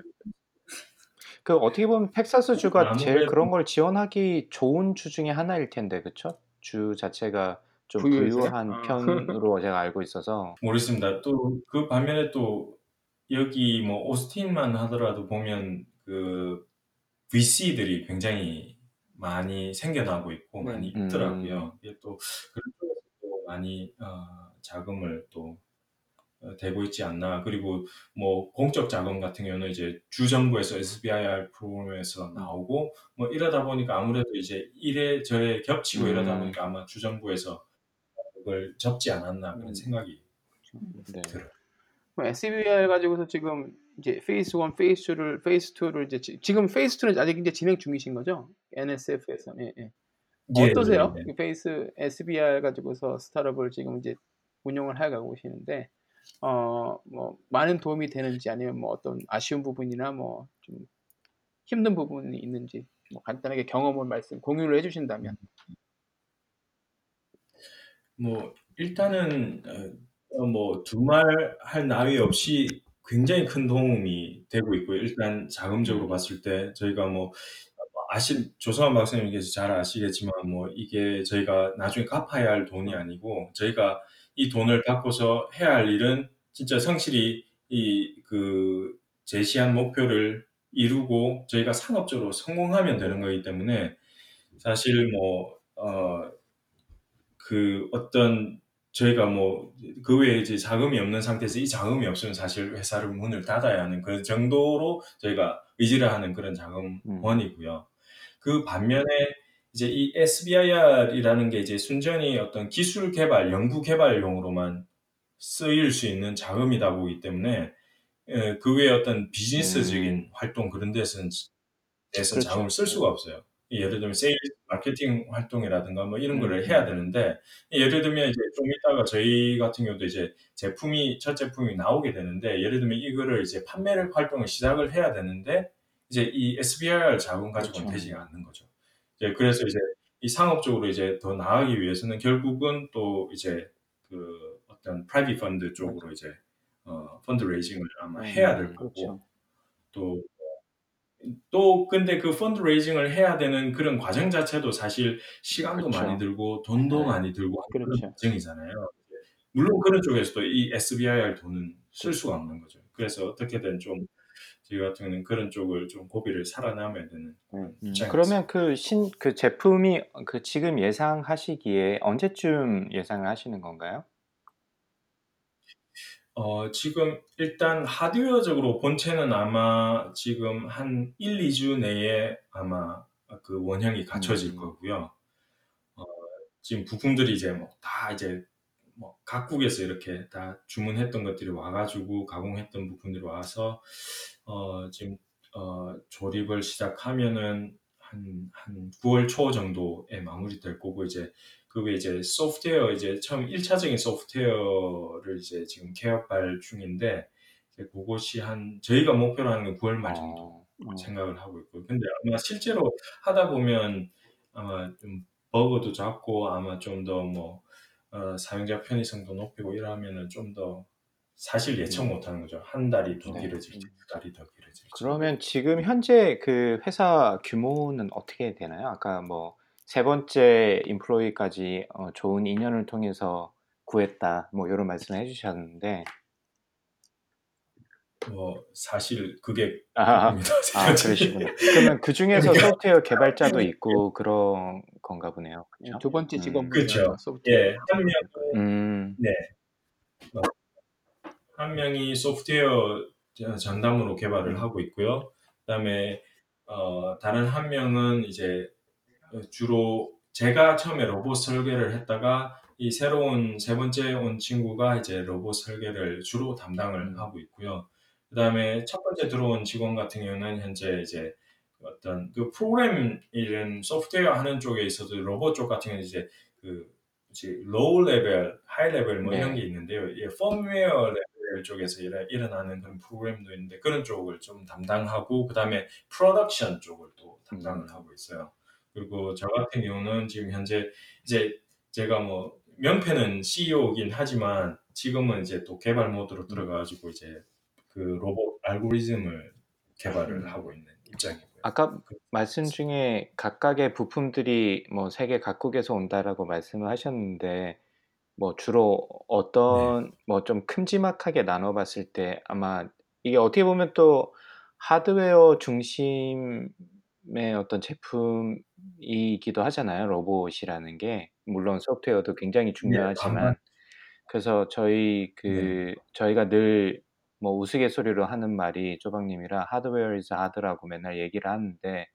그 어떻게 보면 텍사스 주가 제일 아무래도- 그런 걸 지원하기 좋은 주 중에 하나일 텐데, 그쵸? 주 자체가 좀? 부유한 아. 편으로 제가 알고 있어서. 모르겠습니다. 또 그 반면에 또 여기 뭐 오스틴만 하더라도 보면 그 VC들이 굉장히 많이 생겨나고 있고 네. 많이 음. 있더라고요. 이게 또 그런 쪽에서 또 많이 어, 자금을 또 어, 대고 있지 않나. 그리고 뭐 공적 자금 같은 경우는 이제 주정부에서 SBIR 프로그램에서 나오고 뭐 이러다 보니까 아무래도 이제 이래 저래 겹치고 음. 이러다 보니까 아마 주정부에서 그걸 접지 않았나 그런 음. 생각이 네. 들어요. 뭐 SBR 가지고서 지금 이제 Phase 1, Phase 2를 Phase 2를 이제 지, 지금 Phase 2는 아직 이제 진행 중이신 거죠? NSF에서. 예, 예. 예, 어떠세요? 예, 예. 이 Phase SBIR 가지고서 스타트업을 지금 이제 운영을 해 가고 계시는데 어 뭐 많은 도움이 되는지 아니면 뭐 어떤 아쉬운 부분이나 뭐 좀 힘든 부분이 있는지 뭐 간단하게 경험을 말씀 공유를 해주신다면 뭐 일단은 어, 뭐 두말 할 나위 없이 굉장히 큰 도움이 되고 있고요. 일단 자금적으로 봤을 때 저희가 뭐 아실 조성환 박사님께서 잘 아시겠지만 뭐 이게 저희가 나중에 갚아야 할 돈이 아니고 저희가 이 돈을 갖고서 해야 할 일은 진짜 성실히 이 그 제시한 목표를 이루고 저희가 상업적으로 성공하면 되는 거기 때문에 사실 뭐 어, 그 어떤 저희가 뭐 그 외에 이제 자금이 없는 상태에서 이 자금이 없으면 사실 회사를 문을 닫아야 하는 그 정도로 저희가 의지를 하는 그런 자금원이고요. 그 반면에 이제 이 SBIR이라는 게 이제 순전히 어떤 기술 개발, 연구 개발용으로만 쓰일 수 있는 자금이다 보기 때문에 예, 그 외에 어떤 비즈니스적인 활동 그런 데서는 그렇죠. 자금을 쓸 수가 없어요. 예를 들면 세일즈 마케팅 활동이라든가 뭐 이런 거를 음. 해야 되는데 예를 들면 이제 좀 이따가 저희 같은 경우도 이제 제품이 첫 제품이 나오게 되는데 예를 들면 이거를 이제 판매를 활동을 시작을 해야 되는데 이제 이 SBIR 자금 가지고는 그렇죠. 되지 않는 거죠. 이제 그래서 이제 이 상업적으로 이제 더 나아가기 위해서는 결국은 또 이제 그 어떤 private fund 쪽으로 이제 어, fund raising을 아마 해야 될 음, 거고 그렇죠. 또, 또 근데 그 펀드 레이징을 해야 되는 그런 과정 자체도 사실 시간도 그렇죠. 많이 들고 돈도 네. 많이 들고 하는 그런 그렇죠. 과정이잖아요. 물론 그런 쪽에서도 이 SBIR 돈은 쓸 수가 없는 거죠. 그래서 어떻게든 좀 저희 같은 경우는 그런 쪽을 좀 고비를 살아남아야 되는 음, 입장이었어요. 그러면 그 신 그 제품이 그 지금 예상하시기에 언제쯤 예상을 하시는 건가요? 어, 지금 일단 하드웨어적으로 본체는 아마 지금 한 1, 2주 내에 아마 그 원형이 갖춰질 음. 거고요. 어, 지금 부품들이 이제 뭐 다 이제 뭐 각국에서 이렇게 다 주문했던 것들이 와가지고 가공했던 부품들이 와서 어, 지금 어, 조립을 시작하면은 한, 한 9월 초 정도에 마무리될 거고 이제 그게 이제 소프트웨어 이제 처음 1차적인 소프트웨어를 이제 지금 개발발 중인데 이제 그것이 한 저희가 목표로 하는 건 9월 말 정도 어, 어. 생각을 하고 있고 근데 아마 실제로 하다 보면 아마 좀 버그도 작고 아마 좀 더 뭐 어, 사용자 편의성도 높이고 이러면은 좀 더 사실 예측 음. 못하는 거죠 한 달이 더 네. 길어질지 두 달이 더 길어질지 그러면 지금 현재 그 회사 규모는 어떻게 되나요? 아까 뭐 세 번째 인플로이까지 어, 좋은 인연을 통해서 구했다 뭐 이런 말씀을 해주셨는데 뭐 사실 그게 아. 아 그러시구나. 그러면 그 중에서 그러니까- 소프트웨어 개발자도 있고 그런 건가 보네요. 네, 그렇죠? 두 번째 음. 직업군이 그쵸. 아마 소프트웨어. 예, 한 명, 음, 한 명이 소프트웨어 전담으로 개발을 음. 하고 있고요. 그다음에 어, 다른 한 명은 이제 주로 제가 처음에 로봇 설계를 했다가 이 새로운 세 번째 온 친구가 이제 로봇 설계를 주로 담당을 음. 하고 있고요. 그다음에 첫 번째 들어온 직원 같은 경우는 현재 이제 어떤 그 프로그램 이런 소프트웨어 하는 쪽에 있어도 로봇 쪽 같은 경우는 이제 그 이제 low level, high level 뭐 네. 이런 게 있는데요. 이 펌웨어 레벨 쪽에서 일어, 일어 나는 그런 프로그램도 있는데 그런 쪽을 좀 담당하고 그다음에 프로덕션 쪽을 또 담당을 음. 하고 있어요. 그리고 저 같은 경우는 지금 현재 이제 제가 뭐 명패는 CEO이긴 하지만 지금은 이제 또 개발 모드로 들어가가지고 이제 그 로봇 알고리즘을 개발을 음. 하고 있는 입장이고요. 아까 그- 말씀 중에 각각의 부품들이 뭐 세계 각국에서 온다라고 말씀을 하셨는데 뭐 주로 어떤 뭐좀 큼지막하게 나눠 봤을 때 아마 이게 어떻게 보면 또 하드웨어 중심의 어떤 제품이기도 하잖아요. 로봇이라는 게 물론 소프트웨어도 굉장히 중요하지만 반반. 그래서 저희 그 네. 저희가 늘 뭐 우스갯소리로 하는 말이 쪼박님이랑 하드웨어 is hard라고 맨날 얘기를 하는데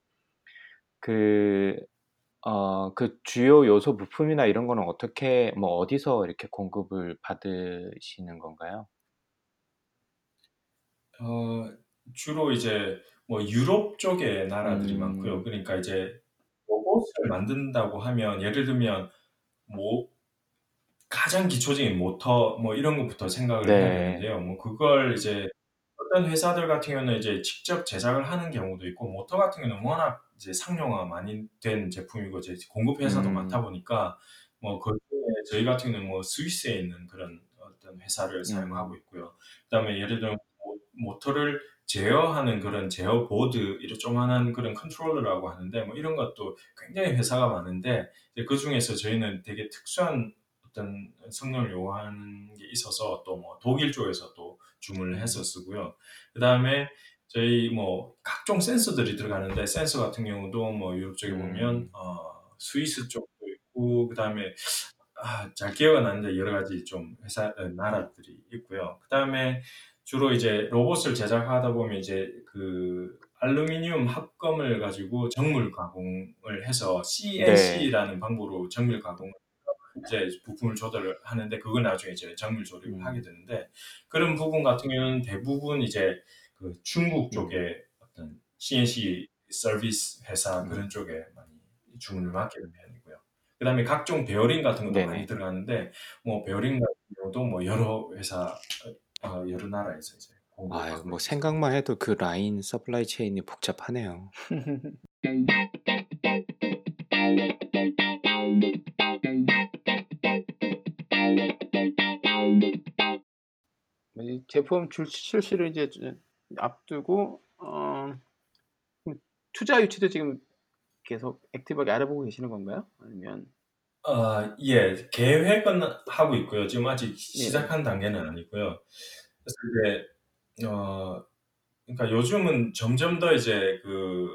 그 어, 그 주요 요소 부품이나 이런 거는 어떻게 뭐 어디서 이렇게 공급을 받으시는 건가요? 어, 주로 이제 뭐 유럽 쪽의 나라들이 음. 많고요. 그러니까 이제 로봇을 만든다고 하면 예를 들면 뭐 가장 기초적인 모터 뭐 이런 것부터 생각을 해야 네. 되는데요. 뭐 그걸 이제 어떤 회사들 같은 경우는 이제 직접 제작을 하는 경우도 있고 모터 같은 경우는 워낙 이제 상용화 많이 된 제품이고 이제 공급 회사도 음. 많다 보니까 뭐 그중에 저희 같은 경우는 뭐 스위스에 있는 그런 어떤 회사를 음. 사용하고 있고요. 그다음에 예를 들면 모- 모터를 제어하는 그런 제어 보드 이런 조만한 그런 컨트롤러라고 하는데 뭐 이런 것도 굉장히 회사가 많은데 그 중에서 저희는 되게 특수한 어떤 성능을 요구하는 게 있어서 또 뭐 독일 쪽에서 또 주문을 해서 쓰고요. 그 다음에 저희 뭐 각종 센서들이 들어가는데 센서 같은 경우도 뭐 유럽 쪽에 보면 음. 어, 스위스 쪽도 있고 그 다음에 아, 잘 기억은 안 나는데 여러 가지 좀 회사 어, 나라들이 있고요. 그 다음에 주로 이제 로봇을 제작하다 보면 이제 그 알루미늄 합금을 가지고 정물 가공을 해서 CNC라는 방법으로 정밀 가공을 이제 부품을 조달을 하는데 그걸 나중에 이제 정밀 조립을 음. 하게 되는데 그런 부분 같은 경우는 대부분 이제 그 중국 음. 쪽에 어떤 CNC 서비스 회사 음. 그런 쪽에 많이 주문을 맡게 되는 편이고요. 그다음에 각종 베어링 같은 것도 네네. 많이 들어가는데 뭐 베어링 같은 경우도 뭐 여러 회사 어, 여러 나라에서 이제 아유, 뭐. 생각만 해도 그 라인 supply chain이 복잡하네요. 제품 출, 출시 를 이제 앞두고 어, 투자 유치도 지금 계속 active하게 알아보고 계시는 건가요? 아니면 아, 예, 계획은 하고 있고요. 지금 아직 시작한 단계는 아니고요. 그래서 이제 어, 그러니까 요즘은 점점 더 이제 그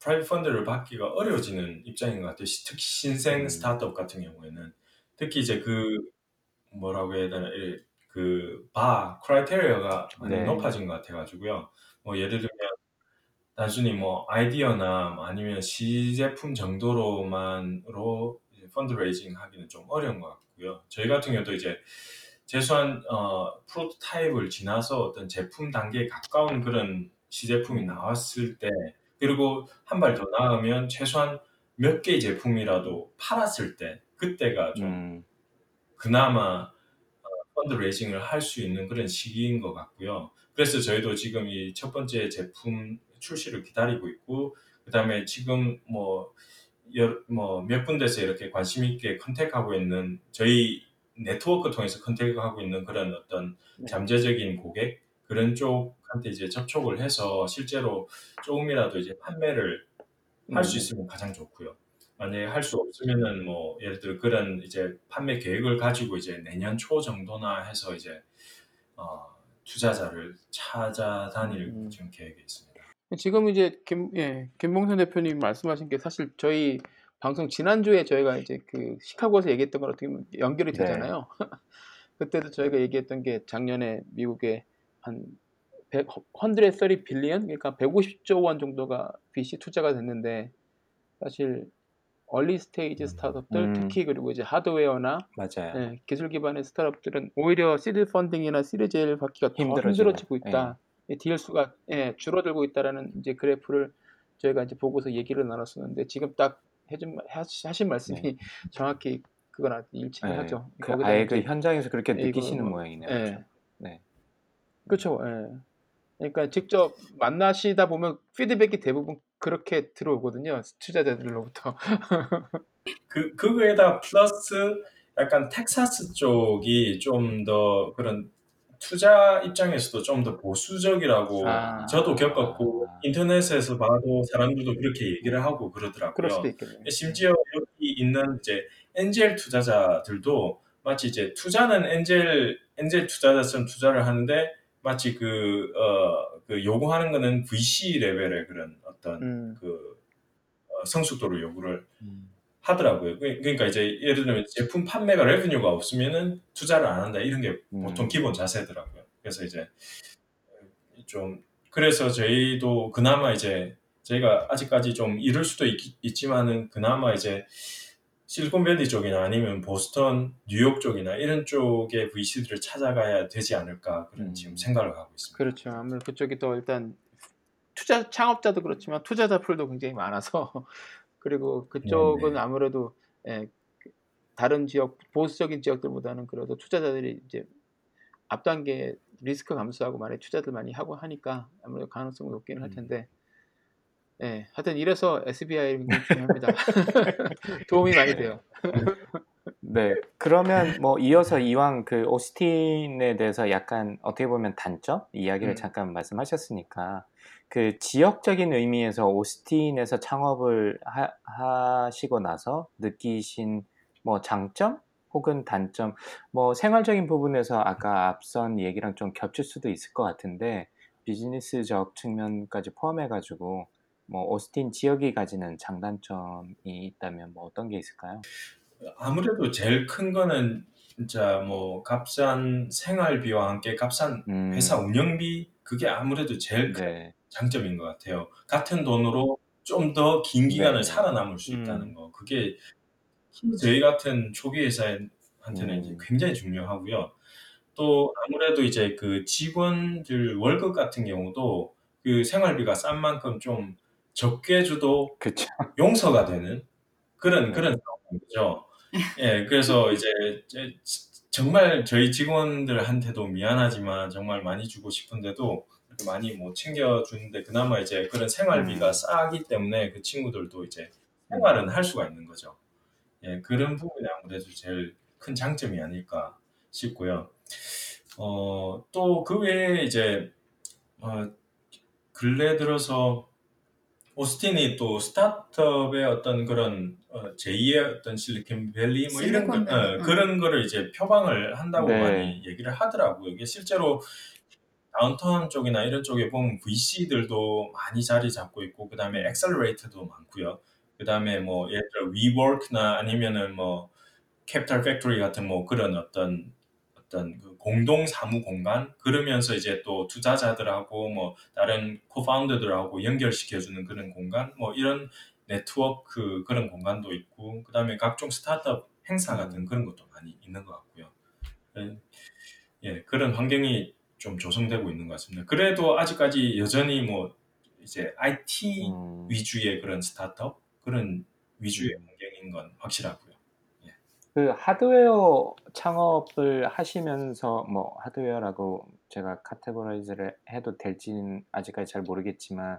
private fund를 받기가 어려워지는 입장인 것 같아요. 시- 특히 신생 음. 스타트업 같은 경우에는 특히 이제 그 뭐라고 해야 되나 이- 그 바, criteria가 많이 네. 높아진 것 같아가지고요. 뭐 예를 들면 단순히 뭐 아이디어나 뭐 아니면 시제품 정도로만으로 펀드레이징 하기는 좀 어려운 것 같고요. 저희 같은 경우도 이제 최소한 어, 프로토타입을 지나서 어떤 제품 단계에 가까운 그런 시제품이 나왔을 때 그리고 한 발 더 나으면 최소한 몇 개의 제품이라도 팔았을 때 그때가 좀 음, 그나마 어, 펀드레이징을 할 수 있는 그런 시기인 것 같고요. 그래서 저희도 지금 이 첫 번째 제품 출시를 기다리고 있고, 그 다음에 지금 뭐, 뭐몇 군데서 이렇게 관심 있게 컨택하고 있는 저희 네트워크 통해서 컨택하고 있는 그런 어떤 네. 잠재적인 고객 그런 쪽한테 이제 접촉을 해서 실제로 조금이라도 이제 판매를 할수 음. 있으면 가장 좋고요. 만약에 할 수 없으면은 뭐 예를 들어 그런 이제 판매 계획을 가지고 이제 내년 초 정도나 해서 이제 어, 투자자를 찾아다닐 음. 지금 계획이 있습니다. 지금 이제 김, 예, 김봉선 대표님 말씀하신 게 사실 저희 방송 지난주에 저희가 이제 그 시카고에서 얘기했던 거랑 어떻게 보면 연결이 네. 되잖아요. 그때도 저희가 얘기했던 게 작년에 미국에 한 100, 130 빌리언 그러니까 150조 원 정도가 VC 투자가 됐는데 사실 얼리 스테이지 스타트업들 음. 특히 그리고 이제 하드웨어나 맞아요. 예, 기술 기반의 스타트업들은 오히려 시드 펀딩이나 시리즈 L 받기가 더 힘들어지네. 힘들어지고 있다. 예, 딜 수가 예, 줄어들고 있다라는 이제 그래프를 저희가 이제 보고서 얘기를 나눴었는데 지금 딱 해준 하신 말씀이 네. 정확히 그거랑 일치를 네. 하죠. 그 아예 그 현장에서 그렇게 예, 이거 느끼시는 뭐- 모양이네요. 예. 그렇죠? 네. 그렇죠. 예. 그러니까 직접 만나시다 보면 피드백이 대부분 그렇게 들어오거든요. 투자자들로부터. 그 그거에다 플러스 약간 텍사스 쪽이 좀 더 그런 투자 입장에서도 좀 더 보수적이라고 아. 저도 겪었고 인터넷에서 봐도 사람들도 그렇게 얘기를 하고 그러더라고요. 심지어 여기 있는 이제 엔젤 투자자들도 마치 이제 투자는 엔젤 엔젤 투자자처럼 투자를 하는데 마치 그, 어, 그 요구하는 거는 VC 레벨의 그런 어떤 음. 그 어, 성숙도를 요구를 음. 하더라고요. 그- 그러니까 이제 예를 들면 제품 판매가 레버뉴가 없으면은 투자를 안 한다 이런 게 보통 음. 기본 자세더라고요. 그래서 이제 좀 그래서 저희도 그나마 이제 저희가 아직까지 좀 이럴 수도 있, 지만은 그나마 이제 실리콘밸리 쪽이나 아니면 보스턴, 뉴욕 쪽이나 이런 쪽의 VC들을 찾아가야 되지 않을까 그런 음. 지금 생각을 하고 있습니다. 그렇죠. 아무래도 그쪽이 더 일단 투자 창업자도 그렇지만 투자자 풀도 굉장히 많아서 그리고 그쪽은 네네. 아무래도 예, 그 다른 지역 보수적인 지역들보다는 그래도 투자자들이 이제 앞 단계 리스크 감수하고 많이 투자들 많이 하고 하니까 아무래도 가능성이 높기는 할 음. 텐데 예, 하여튼 이래서 SBI 굉장히 중요합니다. 도움이 많이 돼요. 네. 그러면 뭐 이어서 이왕 그 오스틴에 대해서 약간 어떻게 보면 단점 이야기를 음. 잠깐 말씀하셨으니까 그 지역적인 의미에서 오스틴에서 창업을 하, 시고 나서 느끼신 뭐 장점 혹은 단점 뭐 생활적인 부분에서 아까 앞선 얘기랑 좀 겹칠 수도 있을 것 같은데 비즈니스적 측면까지 포함해 가지고 뭐 오스틴 지역이 가지는 장단점이 있다면 뭐 어떤 게 있을까요? 아무래도 제일 큰 거는 진짜 뭐 값싼 생활비와 함께 값싼 음, 회사 운영비 그게 아무래도 제일 큰 네. 장점인 것 같아요. 같은 돈으로 좀 더 긴 기간을 네. 살아남을 수 음. 있다는 거. 그게 저희 같은 초기 회사한테는 음. 이제 굉장히 중요하고요. 또 아무래도 이제 그 직원들 월급 같은 경우도 그 생활비가 싼 만큼 좀 적게 줘도 그쵸. 용서가 되는 그런 네. 그런 상황이죠. 예, 그래서 이제 제- 정말 저희 직원들한테도 미안하지만 정말 많이 주고 싶은데도 많이 못 챙겨주는데 그나마 이제 그런 생활비가 음. 싸기 때문에 그 친구들도 이제 생활은 할 수가 있는 거죠. 예, 그런 부분이 아무래도 제일 큰 장점이 아닐까 싶고요. 어, 또 그 외에 이제 어, 근래 들어서 오스틴이 또 스타트업의 어떤 그런 어, 제2의 어떤 실리콘밸리 뭐 이런 거, 어, 음. 그런 거를 이제 표방을 한다고 네. 많이 얘기를 하더라고요. 이게 실제로 다운타운 쪽이나 이런 쪽에 보면 VC들도 많이 자리 잡고 있고 그다음에 accelerator도 많고요. 그다음에 뭐 예를 들어 WeWork나 아니면은 뭐 Capital Factory 같은 뭐 그런 어떤 어떤 그 공동 사무 공간 그러면서 이제 또 투자자들하고 뭐 다른 co-founder들하고 연결시켜주는 그런 공간 뭐 이런 네트워크 그런 공간도 있고 그다음에 각종 스타트업 행사 같은 그런 것도 많이 있는 것 같고요. 예, 예, 그런 환경이 좀 조성되고 있는 것 같습니다. 그래도 아직까지 여전히 뭐 이제 IT 음. 위주의 그런 스타트업 그런 위주의 환경인 건 확실하고요. 그 하드웨어 창업을 하시면서 뭐 하드웨어라고 제가 categorize를 해도 될지는 아직까지 잘 모르겠지만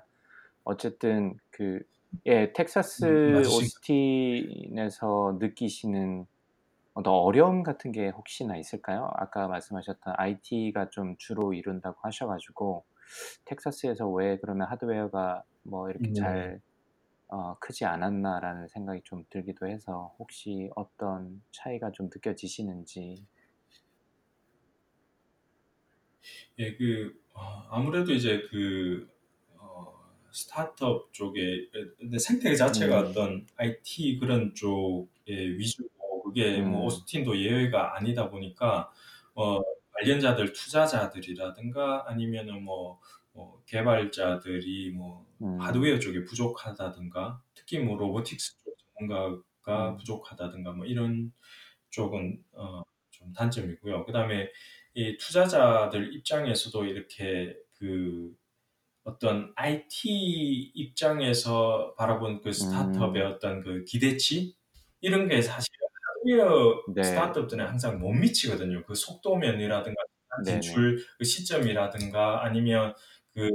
어쨌든 그 예, 텍사스 음, 맞으신- 오스틴에서 느끼시는 어떤 어려움 같은 게 혹시나 있을까요? 아까 말씀하셨던 IT가 좀 주로 이룬다고 하셔가지고 텍사스에서 왜 그러면 하드웨어가 뭐 이렇게 네. 잘 어, 크지 않았나라는 생각이 좀 들기도 해서 혹시 어떤 차이가 좀 느껴지시는지. 예, 그 어, 아무래도 이제 그 어, 스타트업 쪽에 근데 생태 자체가 음. 어떤 IT 그런 쪽의 위주고 그게 뭐 음. 오스틴도 예외가 아니다 보니까 어, 관련자들 투자자들이라든가 아니면은 뭐, 뭐 개발자들이 뭐 음. 하드웨어 쪽에 부족하다든가 특히 뭐 로보틱스 쪽 전문가가 음. 부족하다든가 뭐 이런 쪽은 어, 좀 단점이고요. 그다음에 이 투자자들 입장에서도 이렇게 그 어떤 IT 입장에서 바라본 그 스타트업의 음. 어떤 그 기대치 이런 게 사실 하드웨어 네. 스타트업들은 항상 못 미치거든요. 그 속도면이라든가. 진출 그 시점이라든가 아니면 그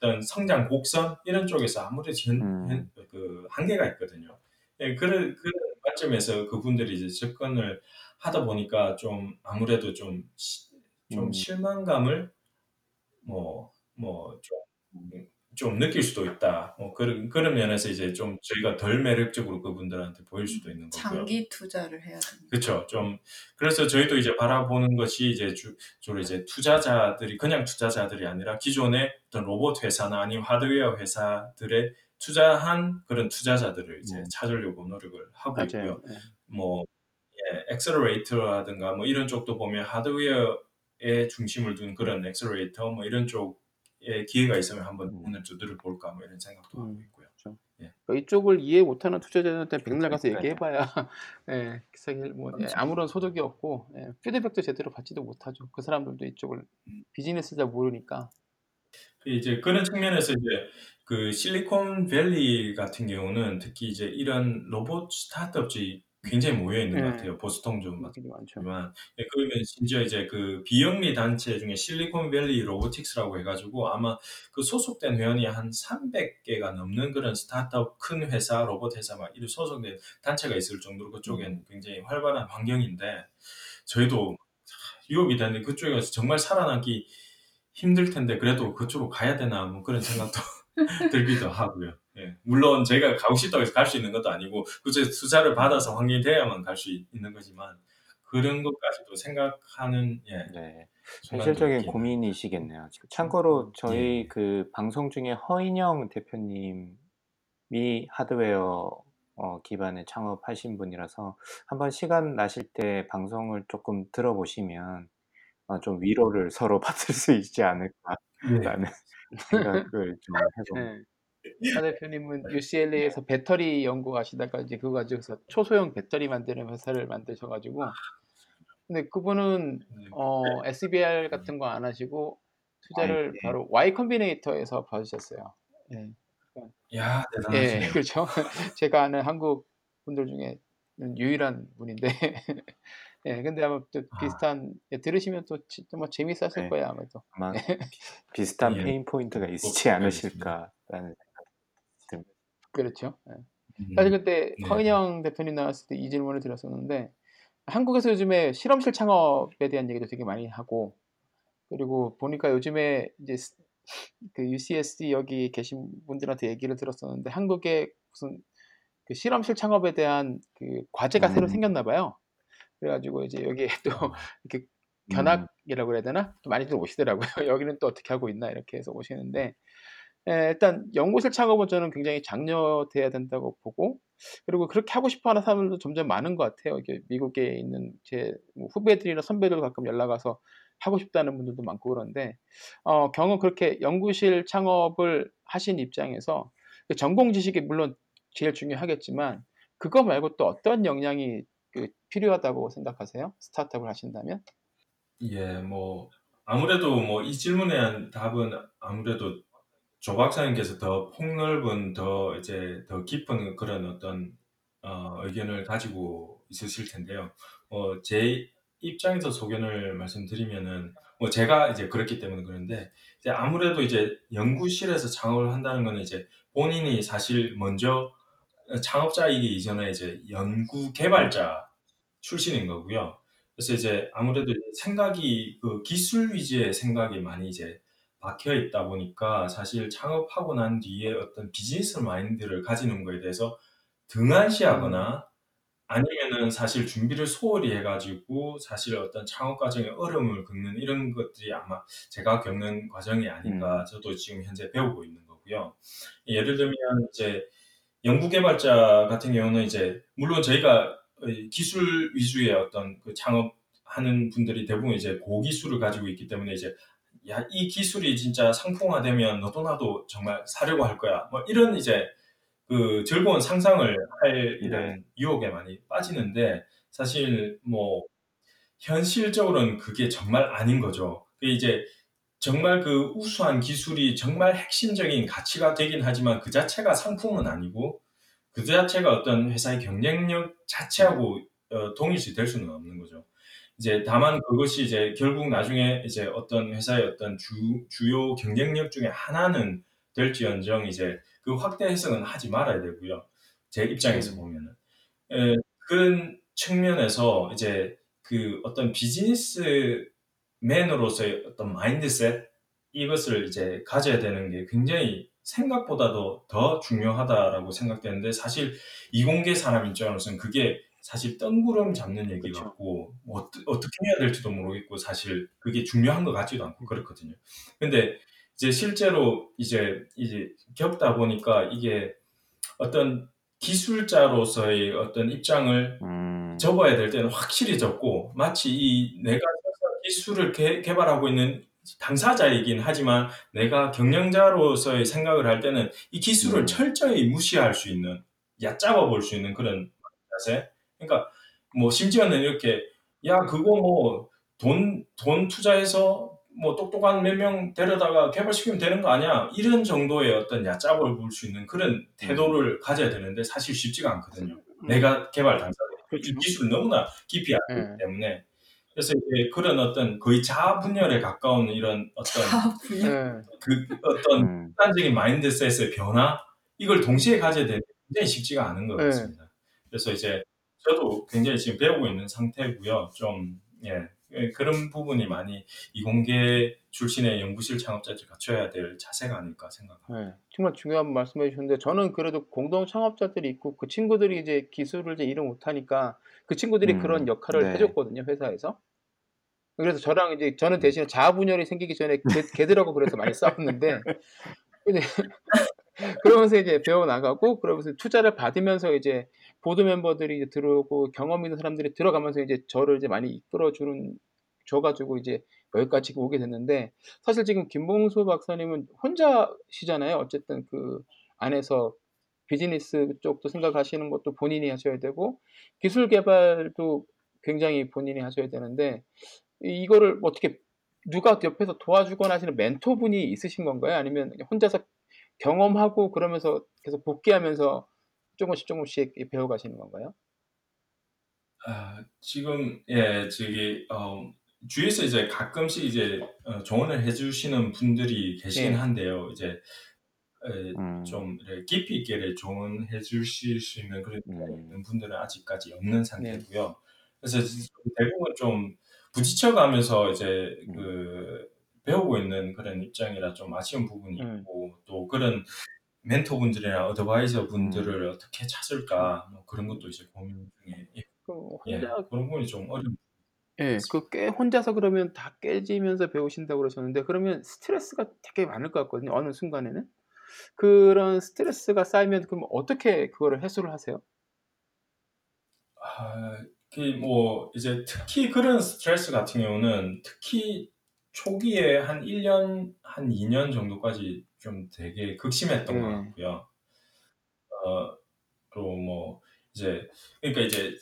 어떤 성장 곡선 이런 쪽에서 아무래도 현, 음. 현- 그 한계가 있거든요. 예, 그런 그런 관점에서 그분들이 이제 접근을 하다 보니까 좀 아무래도 좀, 시- 좀 음. 실망감을 뭐 뭐좀 좀 느낄 수도 있다. 뭐 그런 그런 면에서 이제 좀 저희가 덜 매력적으로 그분들한테 보일 수도 있는 거고요. 장기 투자를 해야 됩니다. 그렇죠. 좀 그래서 저희도 이제 바라보는 것이 이제 주, 주로 이제 투자자들이 그냥 투자자들이 아니라 기존의 어떤 로봇 회사나 아니면 하드웨어 회사들의 투자한 그런 투자자들을 이제 음. 찾으려고 노력을 하고 맞아요. 있고요. 네. 뭐 예, accelerator라든가 뭐 이런 쪽도 보면 하드웨어에 중심을 둔 그런 accelerator 뭐 이런 쪽에 기회가 있으면 한번 음. 문을 두드려 볼까 뭐 이런 생각도 하고 음. 있고요. 그러니까 이쪽을 이해 못하는 투자자한테 백날 가서 네. 얘기해봐야 예, 사실 뭐 예, 아무런 소득이 없고 예, 피드백도 제대로 받지도 못하죠. 그 사람들도 이쪽을 비즈니스 잘 모르니까. 이제 그런 측면에서 이제 그 실리콘밸리 같은 경우는 특히 이제 이런 로봇 스타트업들이 굉장히 모여 있는 것 네. 같아요. 보스턴 좀. 맞지만 예, 그러면 심지어 이제 그 비영리 단체 중에 실리콘밸리 로보틱스라고 해가지고 아마 그 소속된 회원이 한 300개가 넘는 그런 스타트업 큰 회사 로봇 회사 막 이런 소속된 단체가 있을 정도로 그쪽엔 굉장히 활발한 환경인데 저희도 유혹이 되는데 그쪽에 가서 정말 살아남기 힘들 텐데 그래도 그쪽으로 가야 되나 뭐 그런 생각도 들기도 하고요. 예. 물론 제가 가고 싶다고 해서 갈 수 있는 것도 아니고 그쪽에 투자를 받아서 환경이 돼야만 갈 수 있는 거지만 그런 것까지도 생각하는 예, 네. 현실적인 고민이시겠네요. 참고로 저희 예. 그 방송 중에 허인영 대표님이 하드웨어 어, 기반의 창업하신 분이라서 한번 시간 나실 때 방송을 조금 들어보시면 어, 좀 위로를 서로 받을 수 있지 않을까라는 생각을 좀 해봅니다. 예. 하 대표님은 UCLA에서 배터리 연구하시다가 이제 그거 가지고서 초소형 배터리 만드는 회사를 만드셔가지고 근데 그분은 네. 어, SBIR 같은 거 안 하시고 투자를 네. 바로 Y 컴비네이터에서 받으셨어요. 예. 야 예, 대단하시네요. 그렇죠. 제가 아는 한국 분들 중에 유일한 분인데, 예, 근데 아마 또 아. 비슷한 예, 들으시면 또 지- 뭐 재밌었을 네. 거예요 아마도. 아마 비슷한 예. pain point가 있지 꼭 않으실까라는. 그렇죠. 예. 음. 사실 그때 네. 허인영 대표님 나왔을 때 이 질문을 드렸었는데 한국에서 요즘에 실험실 창업에 대한 얘기도 되게 많이 하고 그리고 보니까 요즘에 이제 스- 그 UCSD 여기 계신 분들한테 얘기를 들었었는데 한국에 무슨 그 실험실 창업에 대한 그 과제가 새로 음. 생겼나 봐요. 그래가지고 이제 여기에 또 이렇게 음. 견학이라고 그래야 되나? 또 많이들 오시더라고요. 여기는 또 어떻게 하고 있나 이렇게 해서 오시는데 에, 일단 연구실 창업은 저는 굉장히 장려돼야 된다고 보고 그리고 그렇게 하고 싶어하는 사람들도 점점 많은 것 같아요. 이게 미국에 있는 제뭐 후배들이나 선배들 가끔 연락 와서 하고 싶다는 분들도 많고 그런데 어, 경은 그렇게 연구실 창업을 하신 입장에서 그 전공 지식이 물론 제일 중요하겠지만 그거 말고 또 어떤 역량이 그 필요하다고 생각하세요? 스타트업을 하신다면? 예, 뭐 아무래도 뭐 이 질문에 대한 답은 아무래도 조 박사님께서 더 폭넓은 더 이제 더 깊은 그런 어떤 어, 의견을 가지고 있으실 텐데요. 어, 제 입장에서 소견을 말씀드리면은 뭐 제가 이제 그렇기 때문에 그런데 이제 아무래도 이제 연구실에서 창업을 한다는 거는 이제 본인이 사실 먼저 창업자이기 이전에 이제 연구 개발자 출신인 거고요. 그래서 이제 아무래도 생각이 그 기술 위주의 생각이 많이 이제 박혀 있다 보니까 사실 창업하고 난 뒤에 어떤 비즈니스 마인드를 가지는 거에 대해서 등한시하거나 아니면은 사실 준비를 소홀히 해가지고 사실 어떤 창업 과정에 어려움을 겪는 이런 것들이 아마 제가 겪는 과정이 아닌가 저도 지금 현재 배우고 있는 거고요. 예를 들면 이제 연구개발자 같은 경우는 이제 물론 저희가 기술 위주의 어떤 그 창업하는 분들이 대부분 이제 고기술을 가지고 있기 때문에 이제 야, 이 기술이 진짜 상품화되면 너도 나도 정말 사려고 할 거야. 뭐 이런 이제 그 즐거운 상상을 할 이런 유혹에 많이 빠지는데 사실 뭐 현실적으로는 그게 정말 아닌 거죠. 그 이제 정말 그 우수한 기술이 정말 핵심적인 가치가 되긴 하지만 그 자체가 상품은 아니고 그 자체가 어떤 회사의 경쟁력 자체하고 어, 동일시 될 수는 없는 거죠. 이제 다만 그것이 이제 결국 나중에 이제 어떤 회사의 어떤 주, 주요 경쟁력 중에 하나는 될지언정 이제 그 확대 해석은 하지 말아야 되고요. 제 입장에서 보면은 에, 그런 측면에서 이제 그 어떤 비즈니스맨으로서의 어떤 마인드셋 이것을 이제 가져야 되는 게 굉장히 생각보다도 더 중요하다라고 생각되는데 사실 이공계 사람 입장으로서는 그게 사실 뜬구름 잡는 얘기 그쵸. 같고 뭐 어떻게 해야 될지도 모르겠고 사실 그게 중요한 것 같지도 않고 그렇거든요. 근데 이제 실제로 이제 이제 겪다 보니까 이게 어떤 기술자로서의 어떤 입장을 음. 접어야 될 때는 확실히 접고 마치 이 내가 기술을 개, 개발하고 있는 당사자이긴 하지만 내가 경영자로서의 생각을 할 때는 이 기술을 음. 철저히 무시할 수 있는 얕잡아 볼 수 있는 그런 자세. 그러니까 뭐 심지어는 이렇게 야 그거 뭐돈돈 투자해서 뭐 똑똑한 몇 명 데려다가 개발시키면 되는 거 아니야? 이런 정도의 어떤 얕잡아 볼수 있는 그런 태도를 가져야 되는데 사실 쉽지가 않거든요. 음. 내가 개발 당사자. 이 그렇죠. 기술을 너무나 깊이 알기 네. 때문에 그래서 이제 그런 어떤 거의 자아 분열에 가까운 이런 어떤. 그 어떤 음. 극단적인 마인드셋의 변화 이걸 동시에 가져야 되는 게 굉장히 쉽지가 않은 것 네. 같습니다. 그래서 이제 저도 굉장히 지금 배우고 있는 상태고요. 좀 예, 예, 그런 부분이 많이 이공계 출신의 연구실 창업자들이 갖춰야 될 자세가 아닐까 생각합니다. 네, 정말 중요한 말씀해 주셨는데 저는 그래도 공동 창업자들이 있고 그 친구들이 이제 기술을 이제 일을 못하니까 그 친구들이 음, 그런 역할을 네. 해줬거든요 회사에서. 그래서 저랑 이제 저는 대신에 자아분열이 생기기 전에 걔, 걔들하고 그래서 많이 싸웠는데 근데 그러면서 이제 배워 나가고 그러면서 투자를 받으면서 이제 보드 멤버들이 들어오고 경험 있는 사람들이 들어가면서 이제 저를 이제 많이 이끌어 주는 줘가지고 이제 여기까지 오게 됐는데 사실 지금 김봉수 박사님은 혼자시잖아요. 어쨌든 그 안에서 비즈니스 쪽도 생각하시는 것도 본인이 하셔야 되고 기술 개발도 굉장히 본인이 하셔야 되는데 이- 이거를 어떻게 누가 옆에서 도와주거나 하시는 멘토분이 있으신 건가요? 아니면 혼자서 경험하고 그러면서 계속 복귀하면서 조금씩 조금씩 배워가시는 건가요? 아, 지금 예 저기 어, 주위에서 이제 가끔씩 이제 어, 조언을 해주시는 분들이 계시긴 예. 한데요. 이제 에, 음. 좀 이렇게 깊이 있게 조언해 주실 수 있는 그런 음. 분들은 아직까지 없는 상태고요. 그래서 대부분 좀 부딪혀가면서 이제 음. 그 배우고 있는 그런 입장이라 좀 아쉬운 부분이 음. 있고 또 그런 멘토분들이나 어드바이저 분들을 음. 어떻게 찾을까 뭐 그런 것도 이제 고민 중에 그 예, 혼자 그런 부분이 좀 어려운 예, 그 깨, 혼자서 그러면 다 깨지면서 배우신다고 그러셨는데 그러면 스트레스가 되게 많을 것 같거든요. 어느 순간에는 그런 스트레스가 쌓이면 그럼 어떻게 그거를 해소를 하세요? 아, 그뭐 이제 특히 그런 스트레스 같은 경우는 특히 초기에 한 1년, 한 2년 정도까지 좀 되게 극심했던 것 네. 같고요. 어, 또뭐 이제 그러니까 이제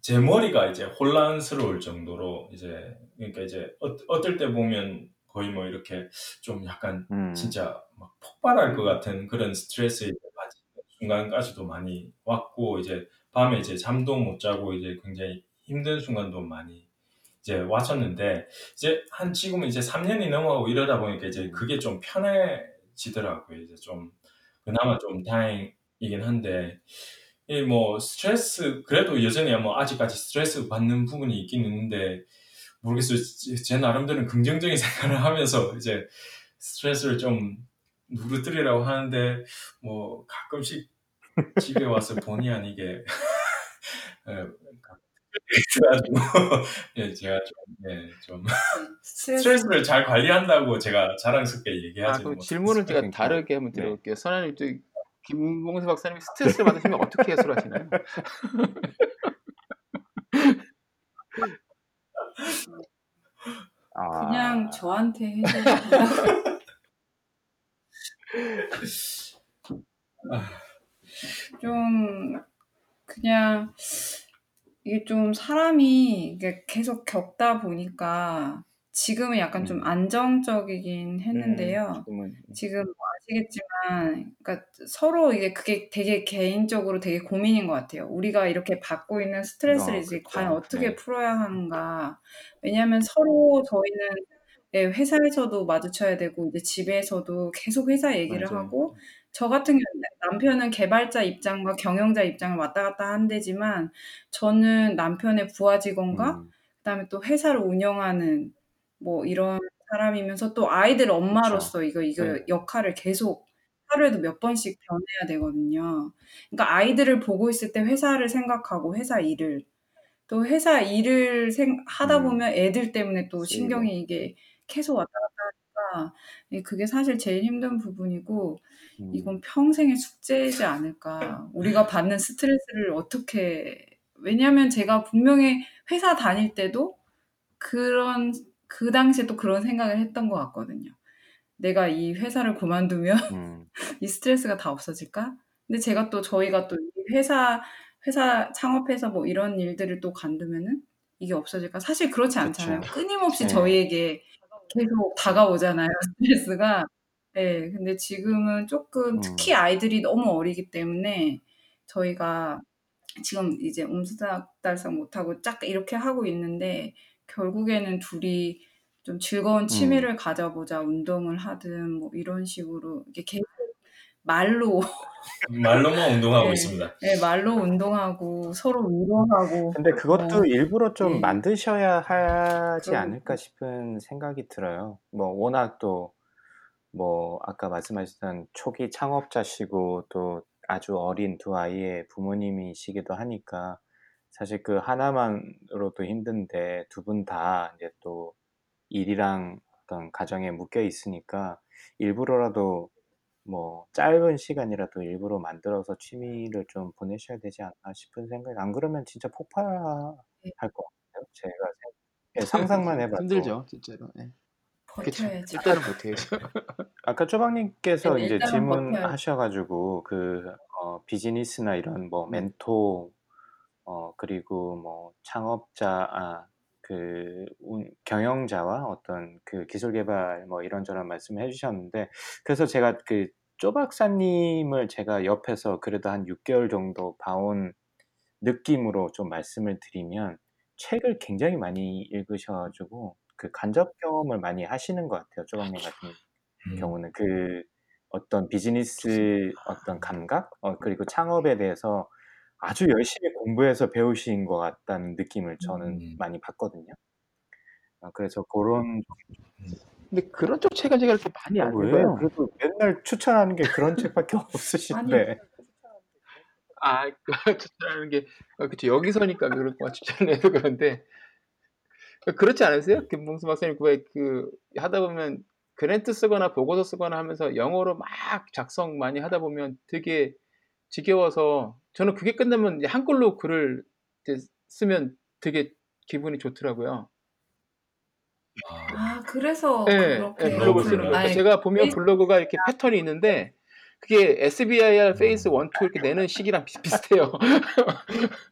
제 머리가 이제 혼란스러울 정도로 이제 그러니까 이제 어, 어떨 때 보면 거의 뭐 이렇게 좀 약간 음. 진짜 막 폭발할 것 같은 그런 스트레스에 빠지는 순간까지도 많이 왔고 이제 밤에 이제 잠도 못 자고 이제 굉장히 힘든 순간도 많이 이제 왔었는데 이제 한 지금은 이제 3년이 넘어가고 이러다 보니까 이제 그게 좀 편해 지더라고요. 이제 좀 그나마 좀 다행이긴 한데 이뭐 스트레스 그래도 여전히 뭐 아직까지 스트레스 받는 부분이 있긴 있는데 모르겠어요. 제, 제 나름대로는 긍정적인 생각을 하면서 이제 스트레스를 좀 누그러뜨리라고 하는데 뭐 가끔씩 집에 와서 본의 아니게 예, 그래가지고 예, 제가 좀, 예, 좀 스트레스 스트레스를 잘 관리한다고 제가 자랑스럽게 아, 얘기하지 그 못했어요. 질문을 제가 그러니까, 다르게 한번 네. 드려볼게요. 선아님, 또 김봉수 박사님이 스트레스를 받으시면 어떻게 해소를 하시나요? 아, 그냥 저한테 해주신다고 좀 그냥 이게 좀 사람이 이게 계속 겪다 보니까 지금은 약간 좀 음. 안정적이긴 했는데요. 지금은 지금 뭐 아시겠지만, 그러니까 서로 이게 그게 되게 개인적으로 되게 고민인 것 같아요. 우리가 이렇게 받고 있는 스트레스를 어, 이제. 과연 어떻게 네. 풀어야 하는가. 왜냐하면 서로 저희는 예, 회사에서도 마주쳐야 되고 이제 집에서도 계속 회사 얘기를 맞아요. 하고 저 같은 경우는 남편은 개발자 입장과 경영자 입장을 왔다 갔다 한대지만 저는 남편의 부하 직원과 음, 그다음에 또 회사를 운영하는 뭐 이런 사람이면서 또 아이들 엄마로서 이거 이거 네. 역할을 계속 하루에도 몇 번씩 변해야 되거든요. 그러니까 아이들을 보고 있을 때 회사를 생각하고 회사 일을 또 회사 일을 생, 하다 음, 보면 애들 때문에 또 쓰이고. 신경이 이게 계속 왔다 갔다 그게 사실 제일 힘든 부분이고 음, 이건 평생의 숙제이지 않을까. 우리가 받는 스트레스를 어떻게 왜냐하면 제가 분명히 회사 다닐 때도 그런 그 당시에 또 그런 생각을 했던 것 같거든요. 내가 이 회사를 그만두면 음, 이 스트레스가 다 없어질까? 근데 제가 또 저희가 또이 회사 회사 창업해서 뭐 이런 일들을 또 간두면은 이게 없어질까? 사실 그렇지 않잖아요. 그쵸. 끊임없이 네. 저희에게 계속 다가오잖아요, 스트레스가. 예. 근데 지금은 조금 음, 특히 아이들이 너무 어리기 때문에 저희가 지금 이제 옴수달성 못하고 짝 이렇게 하고 있는데 결국에는 둘이 좀 즐거운 음, 취미를 가져보자, 운동을 하든 뭐 이런 식으로 이게 계속 말로 말로만 운동하고 네. 있습니다. 예, 말로 운동하고 서로 위로하고 근데 그것도 어, 일부러 좀 예. 만드셔야 하지 그러고 않을까 싶은 생각이 들어요. 뭐 워낙 또 뭐 아까 말씀하셨던 초기 창업자시고 또 아주 어린 두 아이의 부모님이시기도 하니까 사실 그 하나만으로도 힘든데 두 분 다 이제 또 일이랑 어떤 가정에 묶여 있으니까 일부러라도 뭐 짧은 시간이라도 일부러 만들어서 취미를 좀 보내셔야 되지 않나 싶은 생각이 안 그러면 진짜 폭발할 네. 것 같아요. 제가 생- 예, 상상만 해봐도 힘들죠, 진짜로. 예. 그쵸. 버텨야죠. 일단은 버텨야죠. 아까 쪼박님께서 네, 이제 일단은 버텨야죠. 질문하셔가지고 그 어, 비즈니스나 이런 뭐 네. 멘토 어 그리고 뭐 창업자 아, 그 운- 경영자와 어떤 그 기술 개발 뭐 이런저런 말씀을 해주셨는데 그래서 제가 그 쪼박사님을 제가 옆에서 그래도 한 6개월 정도 봐온 느낌으로 좀 말씀을 드리면 책을 굉장히 많이 읽으셔가지고 그 간접 경험을 많이 하시는 것 같아요. 쪼박님 같은 음. 경우는 그 어떤 비즈니스 어떤 감각 어, 그리고 창업에 대해서 아주 열심히 공부해서 배우신 것 같다는 느낌을 저는 음. 많이 받거든요. 어, 그래서 그런 근데 그런 쪽 책은 제가 이렇게 많이 안 왜? 읽어요. 그래도 맨날 추천하는 게 그런 책밖에 없으신데. 아, 그 추천하는 게 어, 그쵸 여기서니까 그럴 거 추천을 해서 그런데 그렇지 않으세요? 김봉수 박사님 그그 하다 보면 그랜트 쓰거나 보고서 쓰거나 하면서 영어로 막 작성 많이 하다 보면 되게 지겨워서 저는 그게 끝나면 이제 한글로 글을 이제 쓰면 되게 기분이 좋더라고요. 아, 아, 그래서 네, 그렇게 네, 블로그 음. 쓰는 거. 아니, 제가 보면 블로그가 이렇게 패턴이 있는데 그게 SBIR Phase 1, 2 이렇게 내는 시기랑 비슷비슷해요.